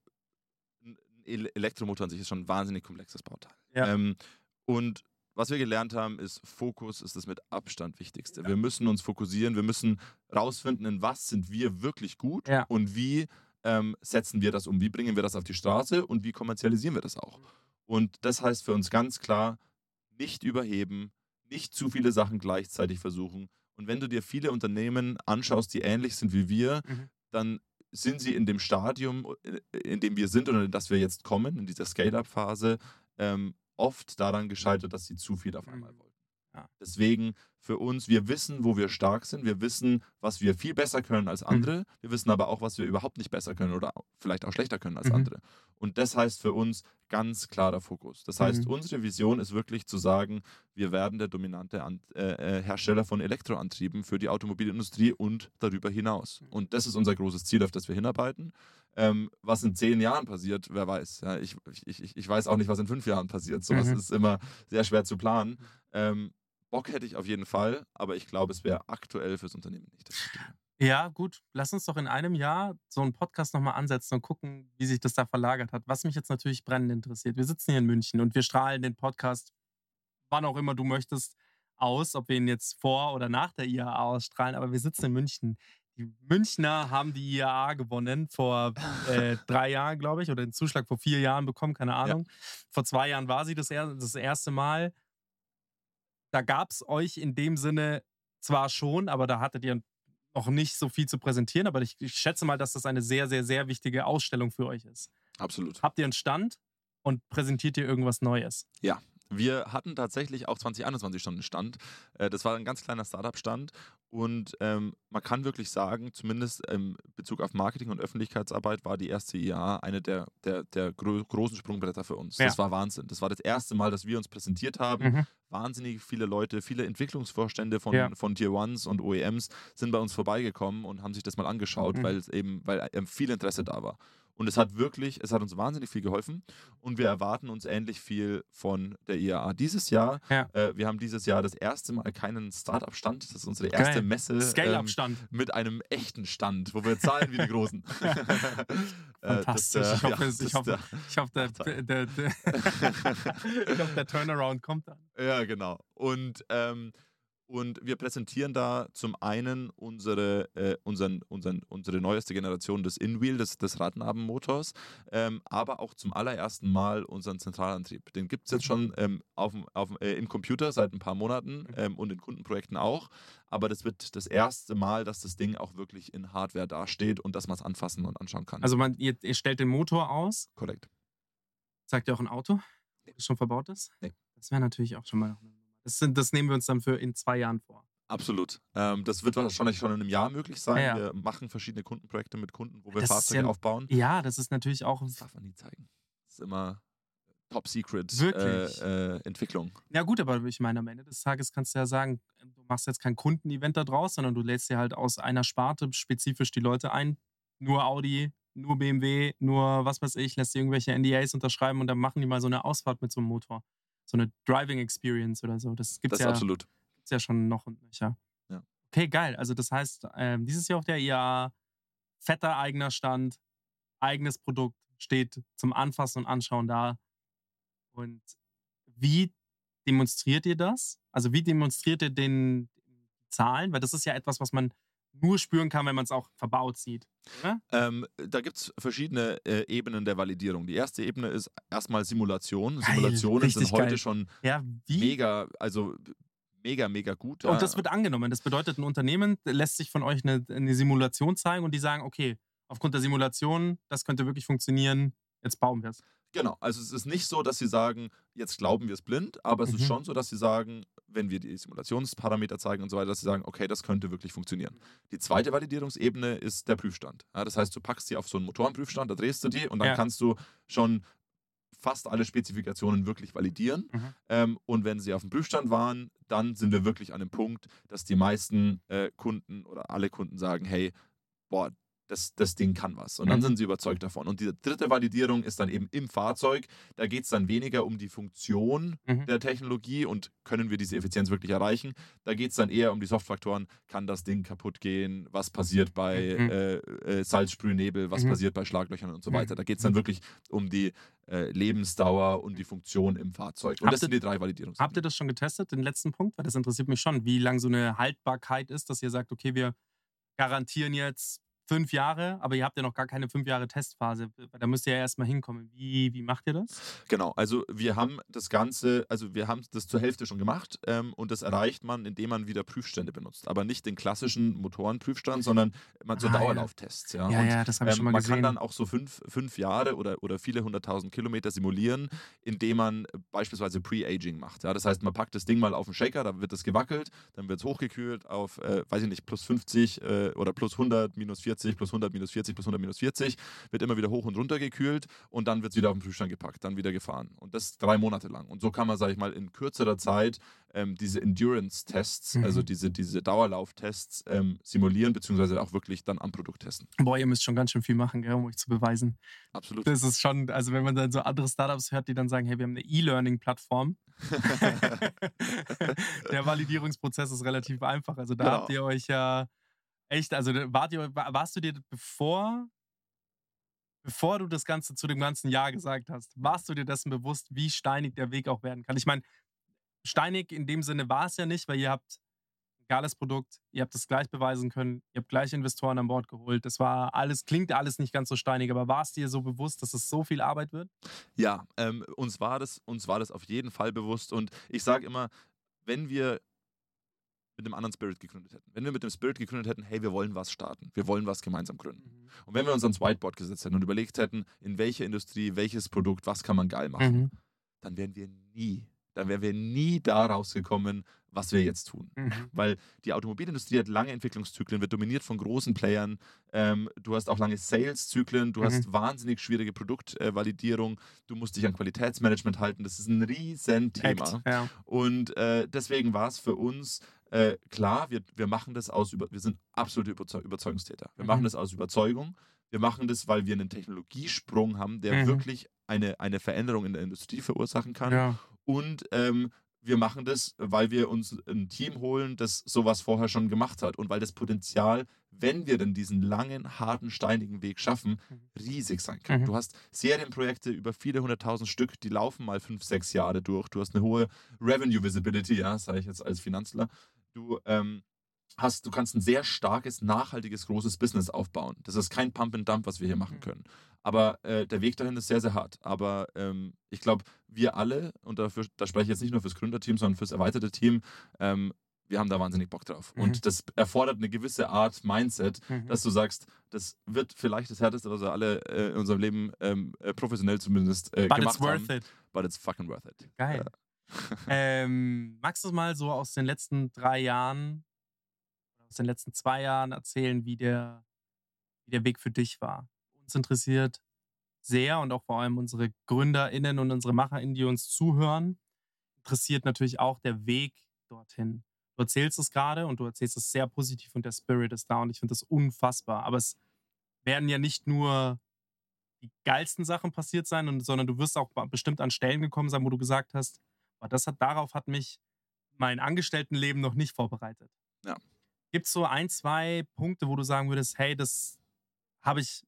Elektromotor an sich ist schon ein wahnsinnig komplexes Bauteil. Ja. Ähm, und was wir gelernt haben, ist, Fokus ist das mit Abstand Wichtigste. Wir müssen uns fokussieren, wir müssen rausfinden, in was sind wir wirklich gut Ja. und wie ähm, setzen wir das um, wie bringen wir das auf die Straße und wie kommerzialisieren wir das auch. Und das heißt für uns ganz klar, nicht überheben, nicht zu viele Sachen gleichzeitig versuchen. Und wenn du dir viele Unternehmen anschaust, die ähnlich sind wie wir, Mhm. dann sind sie in dem Stadium, äh, in dem wir sind oder in das wir jetzt kommen, in dieser Scale-up-Phase, ähm, oft daran gescheitert, dass sie zu viel auf einmal Mhm. Ja. Deswegen für uns, wir wissen, wo wir stark sind, wir wissen, was wir viel besser können als Mhm. andere, wir wissen aber auch, was wir überhaupt nicht besser können oder vielleicht auch schlechter können als Mhm. andere. Und das heißt für uns ganz klarer Fokus. Das heißt, Mhm. unsere Vision ist wirklich zu sagen, wir werden der dominante An äh, äh, Hersteller von Elektroantrieben für die Automobilindustrie und darüber hinaus. Mhm. Und das ist unser großes Ziel, auf das wir hinarbeiten. Ähm, was in zehn Jahren passiert, wer weiß. Ja, ich, ich, ich, ich weiß auch nicht, was in fünf Jahren passiert. Sowas Mhm. ist immer sehr schwer zu planen. Ähm, Bock hätte ich auf jeden Fall, aber ich glaube, es wäre aktuell fürs Unternehmen nicht das Richtige. Ja, gut. Lass uns doch in einem Jahr so einen Podcast nochmal ansetzen und gucken, wie sich das da verlagert hat. Was mich jetzt natürlich brennend interessiert. Wir sitzen hier in München und wir strahlen den Podcast, wann auch immer du möchtest, aus, ob wir ihn jetzt vor oder nach der IAA ausstrahlen, aber wir sitzen in München. Die Münchner haben die IAA gewonnen vor äh, drei Jahren, glaube ich, oder den Zuschlag vor vier Jahren bekommen, keine Ahnung. Vor zwei Jahren war sie das, er das erste Mal. Da gab es euch in dem Sinne zwar schon, aber da hattet ihr noch nicht so viel zu präsentieren, aber ich, ich schätze mal, dass das eine sehr, sehr, sehr wichtige Ausstellung für euch ist. Absolut. Habt ihr einen Stand und präsentiert ihr irgendwas Neues? Wir hatten tatsächlich auch 2021 schon einen Stand. Äh, das war ein ganz kleiner Startup-Stand und ähm, man kann wirklich sagen, zumindest in Bezug auf Marketing und Öffentlichkeitsarbeit war die erste IA eine der, der, der gro großen Sprungbretter für uns. Ja. Das war Wahnsinn. Das war das erste Mal, dass wir uns präsentiert haben. Mhm. Wahnsinnig viele Leute, viele Entwicklungsvorstände von, Ja. von Tier Ones und OEMs sind bei uns vorbeigekommen und haben sich das mal angeschaut, Mhm. weil eben, weil ähm, viel Interesse da war. Und es hat wirklich, es hat uns wahnsinnig viel geholfen und wir erwarten uns ähnlich viel von der IAA dieses Jahr. Ja. Äh, wir haben dieses Jahr das erste Mal keinen Startup-Stand. Das ist unsere erste Geil. Messe ähm, Scale-Up-Stand. mit einem echten Stand, wo wir zahlen wie die Großen. Äh, das, Fantastisch. äh, ich hoffe, ja, es- das, ich hoffe, ich hoffe der, Nachteil. der, der, ich hoffe, der Turnaround kommt dann. Ja, genau. Und, ähm, und wir präsentieren da zum einen unsere, äh, unseren, unseren, unsere neueste Generation des InWheel, des, des Radnabenmotors, ähm, aber auch zum allerersten Mal unseren Zentralantrieb. Den gibt es jetzt schon ähm, auf, auf, äh, im Computer seit ein paar Monaten ähm, und in Kundenprojekten auch. Aber das wird das erste Mal, dass das Ding auch wirklich in Hardware dasteht und dass man es anfassen und anschauen kann. Also man, ihr, ihr stellt den Motor aus. korrekt. Zeigt ihr auch ein Auto, das schon verbaut ist? Nee. Das wäre natürlich auch schon mal. Das, sind, das nehmen wir uns dann für in zwei Jahren vor. Absolut. Ähm, das wird wahrscheinlich schon in einem Jahr möglich sein. Ja, ja. Wir machen verschiedene Kundenprojekte mit Kunden, wo wir Das Fahrzeuge ja- aufbauen. Ja, das ist natürlich auch. Das darf man nie zeigen. Das ist immer Top Secret äh, äh, Entwicklung. Ja, gut, aber ich meine, am Ende des Tages kannst du ja sagen, du machst jetzt kein Kundenevent da draus, sondern du lädst dir halt aus einer Sparte spezifisch die Leute ein. Nur Audi, nur BMW, nur was weiß ich, lässt dir irgendwelche NDAs unterschreiben und dann machen die mal so eine Ausfahrt mit so einem Motor. So eine Driving Experience oder so. Das gibt es ja, absolut. gibt's ja schon noch und nöcher. Ja. Okay, geil. Also das heißt, ähm, dieses Jahr auf der IA, fetter eigener Stand, eigenes Produkt, steht zum Anfassen und Anschauen da. Und wie demonstriert ihr das? Also wie demonstriert ihr den Zahlen? Weil das ist ja etwas, was man nur spüren kann, wenn man es auch verbaut sieht. Ähm, da gibt es verschiedene äh, Ebenen der Validierung. Die erste Ebene ist erstmal Simulation. Geil, Simulationen sind heute geil. schon Ja, mega, also mega, mega gut. Und das wird angenommen. Das bedeutet, ein Unternehmen lässt sich von euch eine, eine Simulation zeigen und die sagen, okay, aufgrund der Simulation, das könnte wirklich funktionieren, jetzt bauen wir es. Genau, also es ist nicht so, dass sie sagen, jetzt glauben wir es blind, aber es Mhm. ist schon so, dass sie sagen, wenn wir die Simulationsparameter zeigen und so weiter, dass sie sagen, okay, das könnte wirklich funktionieren. Die zweite Validierungsebene ist der Prüfstand. Ja, das heißt, du packst sie auf so einen Motorenprüfstand, da drehst du die und dann Ja. kannst du schon fast alle Spezifikationen wirklich validieren. Mhm. Ähm, und wenn sie auf dem Prüfstand waren, dann sind wir wirklich an dem Punkt, dass die meisten äh, Kunden oder alle Kunden sagen, hey, boah, das, das Ding kann was. Und dann Mhm. sind sie überzeugt davon. Und die dritte Validierung ist dann eben im Fahrzeug. Da geht es dann weniger um die Funktion Mhm. der Technologie und können wir diese Effizienz wirklich erreichen. Da geht es dann eher um die Softfaktoren. Kann das Ding kaputt gehen? Was passiert bei Mhm. äh, äh, Salzsprühnebel? Was Mhm. passiert bei Schlaglöchern und so Mhm. weiter? Da geht es dann wirklich um die äh, Lebensdauer und die Funktion im Fahrzeug. Und Habt das sind die drei Validierungen. Habt ihr das schon getestet, den letzten Punkt? Weil das interessiert mich schon, wie lang so eine Haltbarkeit ist, dass ihr sagt, okay, wir garantieren jetzt fünf Jahre, aber ihr habt ja noch gar keine fünf Jahre Testphase. Da müsst ihr ja erstmal hinkommen. Wie, wie macht ihr das? Genau, also wir haben das Ganze, also wir haben das zur Hälfte schon gemacht ähm, und das erreicht man, indem man wieder Prüfstände benutzt. Aber nicht den klassischen Motorenprüfstand, sondern man so Ah. Dauerlauftests. Ja, Ja, und, ja, das habe ich ähm, schon mal man gesehen. kann dann auch so fünf, fünf Jahre oder, oder viele hunderttausend Kilometer simulieren, indem man beispielsweise Pre-Aging macht. Ja? Das heißt, man packt das Ding mal auf den Shaker, da wird es gewackelt, dann wird es hochgekühlt auf, äh, weiß ich nicht, plus 50 äh, oder plus 100, minus 40, plus 100, minus 40, plus 100, minus 40, wird immer wieder hoch und runter gekühlt und dann wird es wieder auf den Prüfstand gepackt, dann wieder gefahren. Und das drei Monate lang. Und so kann man, sage ich mal, in kürzerer Zeit ähm, diese Endurance-Tests, Mhm. also diese, diese Dauerlauftests ähm, simulieren, beziehungsweise auch wirklich dann am Produkt testen. Boah, ihr müsst schon ganz schön viel machen, gell, um euch zu beweisen. Absolut. Das ist schon, also wenn man dann so andere Startups hört, die dann sagen, hey, wir haben eine E-Learning-Plattform. Der Validierungsprozess ist relativ einfach. Also da Genau. habt ihr euch ja echt, also wart ihr, wa- warst du dir bevor, bevor du das Ganze zu dem ganzen Jahr gesagt hast, warst du dir dessen bewusst, wie steinig der Weg auch werden kann? Ich meine, steinig in dem Sinne war es ja nicht, weil ihr habt ein geiles Produkt, ihr habt es gleich beweisen können, ihr habt gleich Investoren an Bord geholt. Das war alles, klingt alles nicht ganz so steinig, aber war es dir so bewusst, dass es so viel Arbeit wird? Ja, ähm, uns, war das, uns war das auf jeden Fall bewusst. Und ich sage immer, wenn wir mit einem anderen Spirit gegründet hätten, wenn wir mit dem Spirit gegründet hätten, hey, wir wollen was starten, wir wollen was gemeinsam gründen. Und wenn wir uns ans Whiteboard gesetzt hätten und überlegt hätten, in welcher Industrie, welches Produkt, was kann man geil machen, Mhm. dann wären wir nie dann wären wir nie da rausgekommen, was wir jetzt tun. Mhm. Weil die Automobilindustrie hat lange Entwicklungszyklen, wird dominiert von großen Playern. Ähm, du hast auch lange Sales-Zyklen, du Mhm. hast wahnsinnig schwierige Produktvalidierung, du musst dich an Qualitätsmanagement halten. Das ist ein riesen Thema. Ja. Und äh, deswegen war es für uns äh, klar, wir, wir machen das aus, wir sind absolute Überzeu Überzeugungstäter. Wir Mhm. machen das aus Überzeugung. Wir machen das, weil wir einen Technologiesprung haben, der Mhm. wirklich eine, eine Veränderung in der Industrie verursachen kann. ja. Und ähm, wir machen das, weil wir uns ein Team holen, das sowas vorher schon gemacht hat. Und weil das Potenzial, wenn wir denn diesen langen, harten, steinigen Weg schaffen, riesig sein kann. Mhm. Du hast Serienprojekte über viele hunderttausend Stück, die laufen mal fünf, sechs Jahre durch. Du hast eine hohe Revenue Visibility, ja, sage ich jetzt als Finanzler. Du ähm, hast, du kannst ein sehr starkes, nachhaltiges, großes Business aufbauen. Das ist kein Pump and Dump, was wir hier machen Mhm. können. Aber äh, der Weg dahin ist sehr, sehr hart. Aber ähm, ich glaube, wir alle, und dafür, da spreche ich jetzt nicht nur fürs Gründerteam, sondern fürs erweiterte Team, ähm, wir haben da wahnsinnig Bock drauf. Mhm. Und das erfordert eine gewisse Art Mindset, Mhm. dass du sagst, das wird vielleicht das Härteste, was wir alle äh, in unserem Leben ähm, äh, professionell zumindest äh, But gemacht it's worth haben. it. But it's fucking worth it. Geil. ähm, magst du mal so aus den letzten drei Jahren, aus den letzten zwei Jahren erzählen, wie der, wie der Weg für dich war? Uns interessiert sehr und auch vor allem unsere GründerInnen und unsere MacherInnen, die uns zuhören, interessiert natürlich auch der Weg dorthin. Du erzählst es gerade und du erzählst es sehr positiv und der Spirit ist da und ich finde das unfassbar. Aber es werden ja nicht nur die geilsten Sachen passiert sein, sondern du wirst auch bestimmt an Stellen gekommen sein, wo du gesagt hast, boah, das hat, darauf hat mich mein Angestelltenleben noch nicht vorbereitet. Ja. Gibt es so ein, zwei Punkte, wo du sagen würdest, hey, das habe ich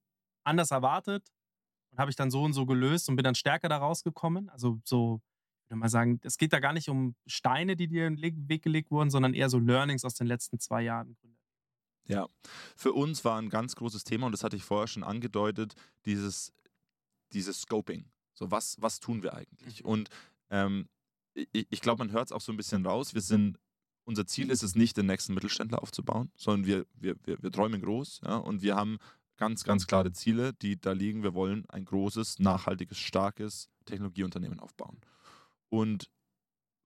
anders erwartet und habe ich dann so und so gelöst und bin dann stärker da rausgekommen? Also so, ich würde mal sagen, es geht da gar nicht um Steine, die dir in den Weg gelegt wurden, sondern eher so Learnings aus den letzten zwei Jahren. Ja, für uns war ein ganz großes Thema, und das hatte ich vorher schon angedeutet, dieses, dieses Scoping. So, was, was tun wir eigentlich? Mhm. Und ähm, ich, ich glaube, man hört es auch so ein bisschen raus. Wir sind, unser Ziel ist es nicht, den nächsten Mittelständler aufzubauen, sondern wir, wir, wir, wir träumen groß ja, und wir haben ganz, ganz klare Ziele, die da liegen. Wir wollen ein großes, nachhaltiges, starkes Technologieunternehmen aufbauen. Und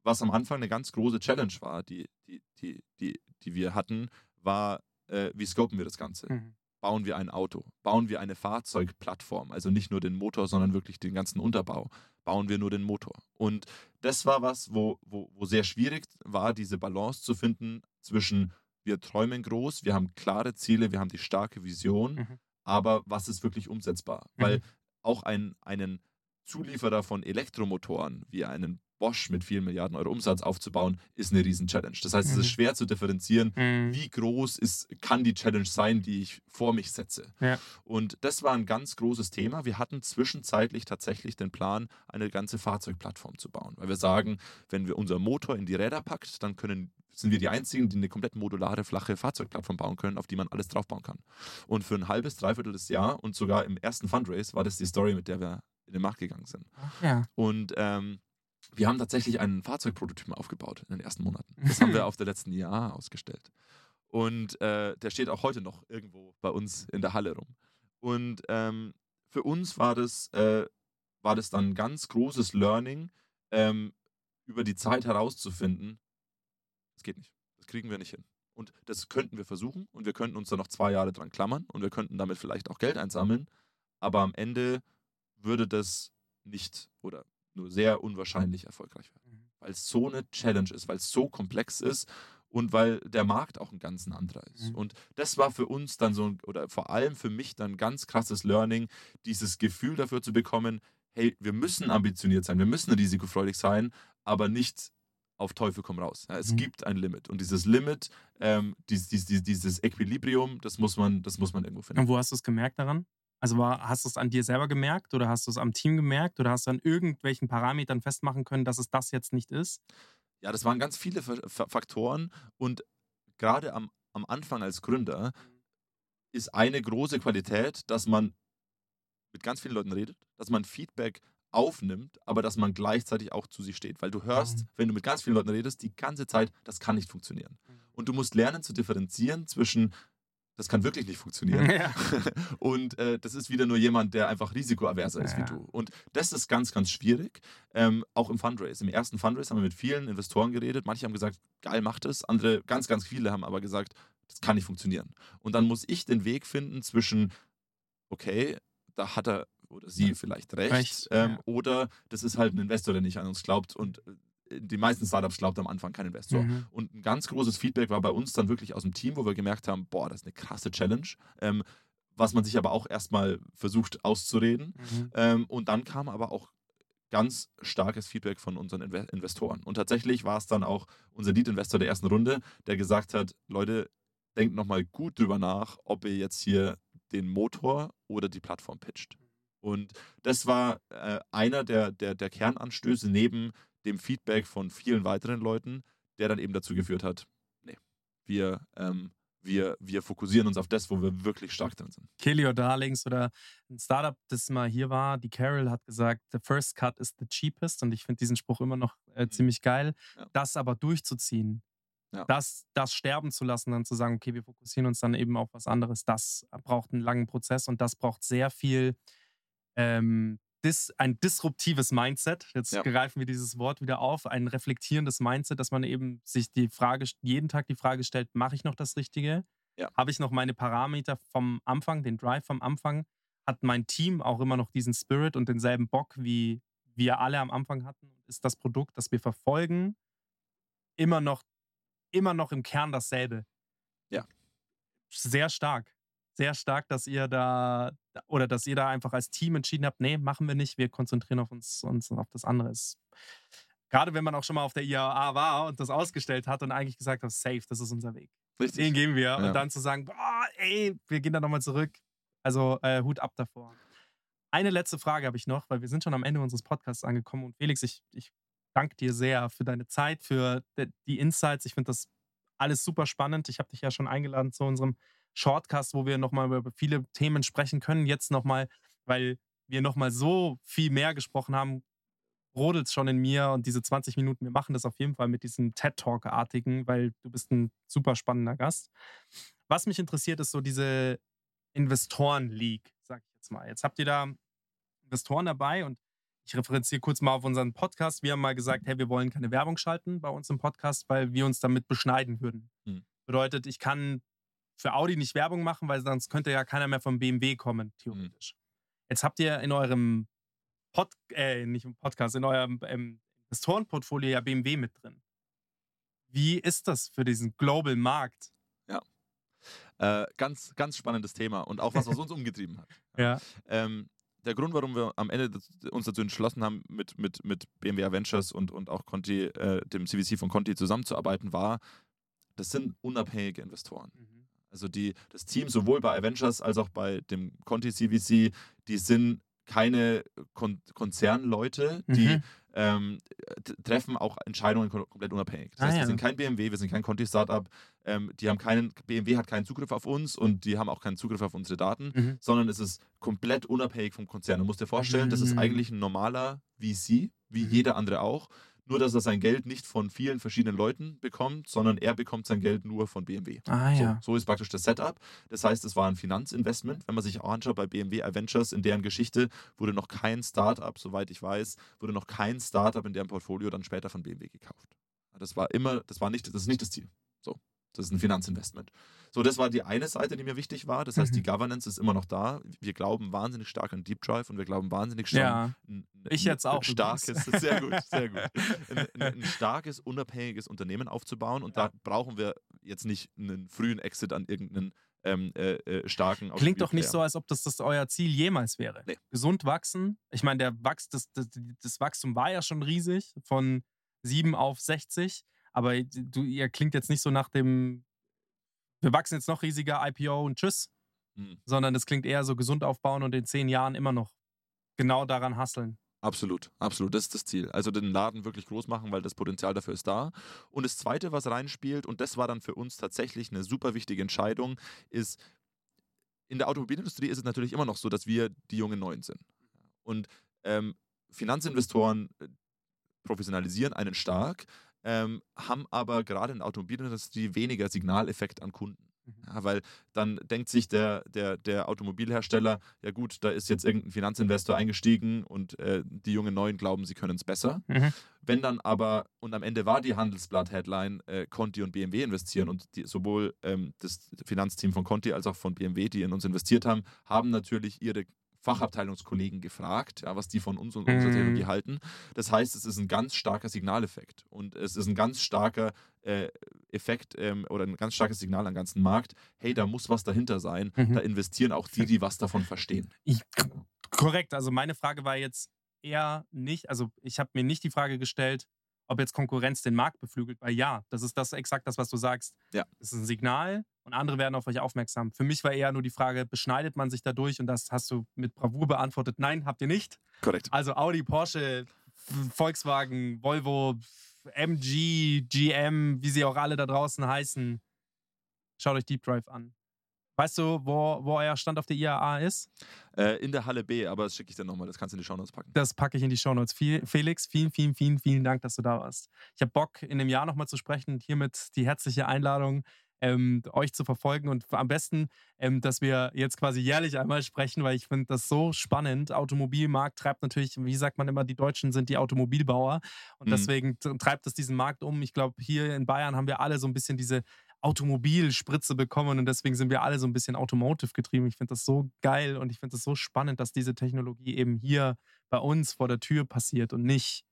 was am Anfang eine ganz große Challenge war, die, die, die, die, die wir hatten, war, äh, wie scopen wir das Ganze? Mhm. Bauen wir ein Auto? Bauen wir eine Fahrzeugplattform? Also nicht nur den Motor, sondern wirklich den ganzen Unterbau. Bauen wir nur den Motor? Und das war was, wo, wo, wo sehr schwierig war, diese Balance zu finden zwischen wir träumen groß, wir haben klare Ziele, wir haben die starke Vision, Mhm. aber was ist wirklich umsetzbar? Mhm. Weil auch ein, einen Zulieferer von Elektromotoren wie einen Bosch mit vielen Milliarden Euro Umsatz aufzubauen, ist eine Riesen-Challenge. Das heißt, es Mhm. ist schwer zu differenzieren, Mhm. wie groß ist, kann die Challenge sein, die ich vor mich setze. Ja. Und das war ein ganz großes Thema. Wir hatten zwischenzeitlich tatsächlich den Plan, eine ganze Fahrzeugplattform zu bauen. Weil wir sagen, wenn wir unser Motor in die Räder packt, dann können, sind wir die Einzigen, die eine komplett modulare, flache Fahrzeugplattform bauen können, auf die man alles draufbauen kann. Und für ein halbes, dreiviertel des Jahr und sogar im ersten Fundraise war das die Story, mit der wir in den Markt gegangen sind. Ja. Und ähm, wir haben tatsächlich einen Fahrzeugprototypen aufgebaut in den ersten Monaten. Das haben wir auf der letzten IAA ausgestellt. Und äh, der steht auch heute noch irgendwo bei uns in der Halle rum. Und ähm, für uns war das, äh, war das dann ein ganz großes Learning, ähm, über die Zeit herauszufinden, das geht nicht. Das kriegen wir nicht hin. Und das könnten wir versuchen und wir könnten uns da noch zwei Jahre dran klammern und wir könnten damit vielleicht auch Geld einsammeln. Aber am Ende würde das nicht oder nur sehr unwahrscheinlich erfolgreich werden. Mhm. Weil es so eine Challenge ist, weil es so komplex ist und weil der Markt auch ein ganz anderer ist. Mhm. Und das war für uns dann so, ein- oder vor allem für mich dann ein ganz krasses Learning, dieses Gefühl dafür zu bekommen, hey, wir müssen ambitioniert sein, wir müssen risikofreudig sein, aber nicht auf Teufel komm raus. Ja, es Mhm. gibt ein Limit. Und dieses Limit, ähm, dies, dies, dies, dieses Equilibrium, das muss man, das muss man irgendwo finden. Und wo hast du es gemerkt daran? Also war, hast du es an dir selber gemerkt oder hast du es am Team gemerkt oder hast du an irgendwelchen Parametern festmachen können, dass es das jetzt nicht ist? Ja, das waren ganz viele Fa- Fa- Faktoren und gerade am, am Anfang als Gründer ist eine große Qualität, dass man mit ganz vielen Leuten redet, dass man Feedback aufnimmt, aber dass man gleichzeitig auch zu sich steht. Weil du hörst, Mhm. wenn du mit ganz vielen Leuten redest, die ganze Zeit, das kann nicht funktionieren. Und du musst lernen zu differenzieren zwischen, das kann wirklich nicht funktionieren. Ja. Und äh, das ist wieder nur jemand, der einfach risikoaverser ist Ja. wie du. Und das ist ganz, ganz schwierig. Ähm, auch im Fundraise. Im ersten Fundraise haben wir mit vielen Investoren geredet. Manche haben gesagt, geil, macht es. Andere, ganz, ganz viele haben aber gesagt, das kann nicht funktionieren. Und dann muss ich den Weg finden zwischen, okay, da hat er oder sie vielleicht recht, Recht, ähm, ja. oder das ist halt ein Investor, der nicht an uns glaubt und äh, die meisten Startups glaubt am Anfang kein Investor. Mhm. Und ein ganz großes Feedback war bei uns dann wirklich aus dem Team, wo wir gemerkt haben, boah, das ist eine krasse Challenge, ähm, was man sich aber auch erstmal versucht auszureden. Mhm. Ähm, und dann kam aber auch ganz starkes Feedback von unseren Inve Investoren. Und tatsächlich war es dann auch unser Lead-Investor der ersten Runde, der gesagt hat, Leute, denkt nochmal gut drüber nach, ob ihr jetzt hier den Motor oder die Plattform pitcht. Und das war äh, einer der, der, der Kernanstöße neben dem Feedback von vielen weiteren Leuten, der dann eben dazu geführt hat, nee, wir, ähm, wir, wir fokussieren uns auf das, wo wir wirklich stark drin sind. Kelly or Darlings oder ein Startup, das mal hier war, die Carol hat gesagt, the first cut is the cheapest und ich finde diesen Spruch immer noch äh, ziemlich geil. Mhm. Ja. Das aber durchzuziehen, Ja. das, das sterben zu lassen, dann zu sagen, okay, wir fokussieren uns dann eben auf was anderes, das braucht einen langen Prozess und das braucht sehr viel ähm, dis, ein disruptives Mindset. Jetzt Ja. greifen wir dieses Wort wieder auf, ein reflektierendes Mindset, dass man eben sich die Frage, jeden Tag die Frage stellt, mache ich noch das Richtige? Ja. Habe ich noch meine Parameter vom Anfang, den Drive vom Anfang? Hat mein Team auch immer noch diesen Spirit und denselben Bock, wie wir alle am Anfang hatten? Ist das Produkt, das wir verfolgen, immer noch, immer noch im Kern dasselbe? Ja. Sehr stark. Sehr stark, dass ihr da oder dass ihr da einfach als Team entschieden habt, nee, machen wir nicht, wir konzentrieren auf uns, uns auf das andere. Ist, gerade wenn man auch schon mal auf der IAA war und das ausgestellt hat und eigentlich gesagt hat, safe, das ist unser Weg. Den Richtig. gehen wir. Ja. Und dann zu sagen, boah, ey, wir gehen da nochmal zurück. Also äh, Hut ab davor. Eine letzte Frage habe ich noch, weil wir sind schon am Ende unseres Podcasts angekommen. Und Felix, ich, ich danke dir sehr für deine Zeit, für die Insights. Ich finde das alles super spannend. Ich habe dich ja schon eingeladen zu unserem Shortcast, wo wir nochmal über viele Themen sprechen können. Jetzt nochmal, weil wir nochmal so viel mehr gesprochen haben, brodelt es schon in mir und diese 20 Minuten, wir machen das auf jeden Fall mit diesem TED-Talk-artigen, weil du bist ein super spannender Gast. Was mich interessiert, ist so diese Investoren-League, sag ich jetzt mal. Jetzt habt ihr da Investoren dabei und ich referenziere kurz mal auf unseren Podcast. Wir haben mal gesagt, hey, wir wollen keine Werbung schalten bei uns im Podcast, weil wir uns damit beschneiden würden. Hm. Bedeutet, ich kann für Audi nicht Werbung machen, weil sonst könnte ja keiner mehr vom BMW kommen, theoretisch. Jetzt habt ihr in eurem Pod, äh, nicht im Podcast, in eurem ähm, Investorenportfolio ja BMW mit drin. Wie ist das für diesen Global Markt? Äh, ganz, ganz spannendes Thema und auch was, was uns umgetrieben hat. Ja. Ähm, der Grund, warum wir am Ende uns dazu entschlossen haben, mit, mit, mit BMW Ventures und, und auch Conti, äh, dem CVC von Conti zusammenzuarbeiten, war, das sind unabhängige Investoren. Also die, das Team sowohl bei Avengers als auch bei dem Conti CVC, die sind keine Kon Konzernleute, die Mhm. ähm, treffen auch Entscheidungen kom komplett unabhängig. Das Ah, heißt, ja. wir sind kein BMW, wir sind kein Conti-Startup, ähm, die haben keinen, BMW hat keinen Zugriff auf uns und die haben auch keinen Zugriff auf unsere Daten, Mhm. sondern es ist komplett unabhängig vom Konzern. Du musst dir vorstellen, das ist Mhm. eigentlich ein normaler VC, wie Mhm. jeder andere auch, nur dass er sein Geld nicht von vielen verschiedenen Leuten bekommt, sondern er bekommt sein Geld nur von BMW. Ah ja. So, so ist praktisch das Setup. Das heißt, es war ein Finanzinvestment. Wenn man sich auch anschaut bei BMW Adventures, in deren Geschichte wurde noch kein Startup, soweit ich weiß, wurde noch kein Startup in deren Portfolio dann später von BMW gekauft. Das war immer, das war nicht, das ist nicht das Ziel. So, das ist ein Finanzinvestment. So, das war die eine Seite, die mir wichtig war. Das heißt, die Mhm. Governance ist immer noch da. Wir glauben wahnsinnig stark an Deep Drive und wir glauben wahnsinnig stark Ja. ein, ein, Ich jetzt auch Ein starkes, sehr gut, sehr gut. Ein, ein, starkes, unabhängiges Unternehmen aufzubauen und Ja. da brauchen wir jetzt nicht einen frühen Exit an irgendeinen ähm, äh, äh, starken Klingt doch nicht so, als ob das, das euer Ziel jemals wäre. Nee. Gesund wachsen. Ich meine, der Wachs, das, das, das Wachstum war ja schon riesig, von 7 auf 60. Aber du, ihr klingt jetzt nicht so nach dem, wir wachsen jetzt noch riesiger, IPO und tschüss, Hm, sondern das klingt eher so gesund aufbauen und in zehn Jahren immer noch genau daran hasseln. Absolut, absolut. Das ist das Ziel. Also den Laden wirklich groß machen, weil das Potenzial dafür ist da. Und das Zweite, was reinspielt, und das war dann für uns tatsächlich eine super wichtige Entscheidung, ist, in der Automobilindustrie ist es natürlich immer noch so, dass wir die jungen Neuen sind. Und ähm, Finanzinvestoren äh, professionalisieren einen stark, ähm, haben aber gerade in der Automobilindustrie weniger Signaleffekt an Kunden. Ja, weil dann denkt sich der, der, der Automobilhersteller, ja gut, da ist jetzt irgendein Finanzinvestor eingestiegen und äh, die jungen Neuen glauben, sie können es besser. Mhm. Wenn dann aber, und am Ende war die Handelsblatt-Headline, äh, Conti und BMW investieren und die, sowohl ähm, das Finanzteam von Conti als auch von BMW, die in uns investiert haben, haben natürlich ihre Fachabteilungskollegen gefragt, ja, was die von uns und unserer Mhm. Technologie halten. Das heißt, es ist ein ganz starker Signaleffekt und es ist ein ganz starker äh, Effekt ähm, oder ein ganz starkes Signal am ganzen Markt. Hey, da muss was dahinter sein. Mhm. Da investieren auch die, die was davon verstehen. Ich, korrekt, also meine Frage war jetzt eher nicht, also ich habe mir nicht die Frage gestellt, ob jetzt Konkurrenz den Markt beflügelt, weil ja, das ist das exakt das, was du sagst. Ja. Das ist ein Signal und andere werden auf euch aufmerksam. Für mich war eher nur die Frage, beschneidet man sich dadurch und das hast du mit Bravour beantwortet. Nein, habt ihr nicht. Korrekt. Also Audi, Porsche, Volkswagen, Volvo, MG, GM, wie sie auch alle da draußen heißen. Schaut euch Deep Drive an. Weißt du, wo, wo euer Stand auf der IAA ist? Äh, in der Halle B, aber das schicke ich dir nochmal, das kannst du in die Shownotes packen. Das packe ich in die Shownotes. Felix, vielen, vielen, vielen, vielen Dank, dass du da warst. Ich habe Bock, in einem Jahr nochmal zu sprechen und hiermit die herzliche Einladung, ähm, euch zu verfolgen und am besten, ähm, dass wir jetzt quasi jährlich einmal sprechen, weil ich finde das so spannend. Automobilmarkt treibt natürlich, wie sagt man immer, die Deutschen sind die Automobilbauer und Mhm. deswegen treibt es diesen Markt um. Ich glaube, hier in Bayern haben wir alle so ein bisschen diese Automobilspritze bekommen und deswegen sind wir alle so ein bisschen Automotive getrieben. Ich finde das so geil und ich finde das so spannend, dass diese Technologie eben hier bei uns vor der Tür passiert und nicht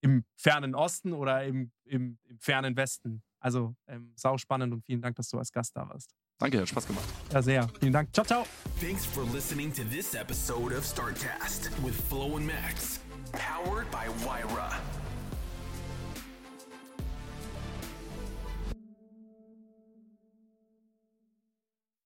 im fernen Osten oder im, im, im fernen Westen. Also ähm, sau spannend und vielen Dank, dass du als Gast da warst. Danke, hat Spaß gemacht. Ja, sehr. Vielen Dank. Ciao, ciao. Thanks for listening to this episode of Startcast with Flo and Max, powered by Wyra.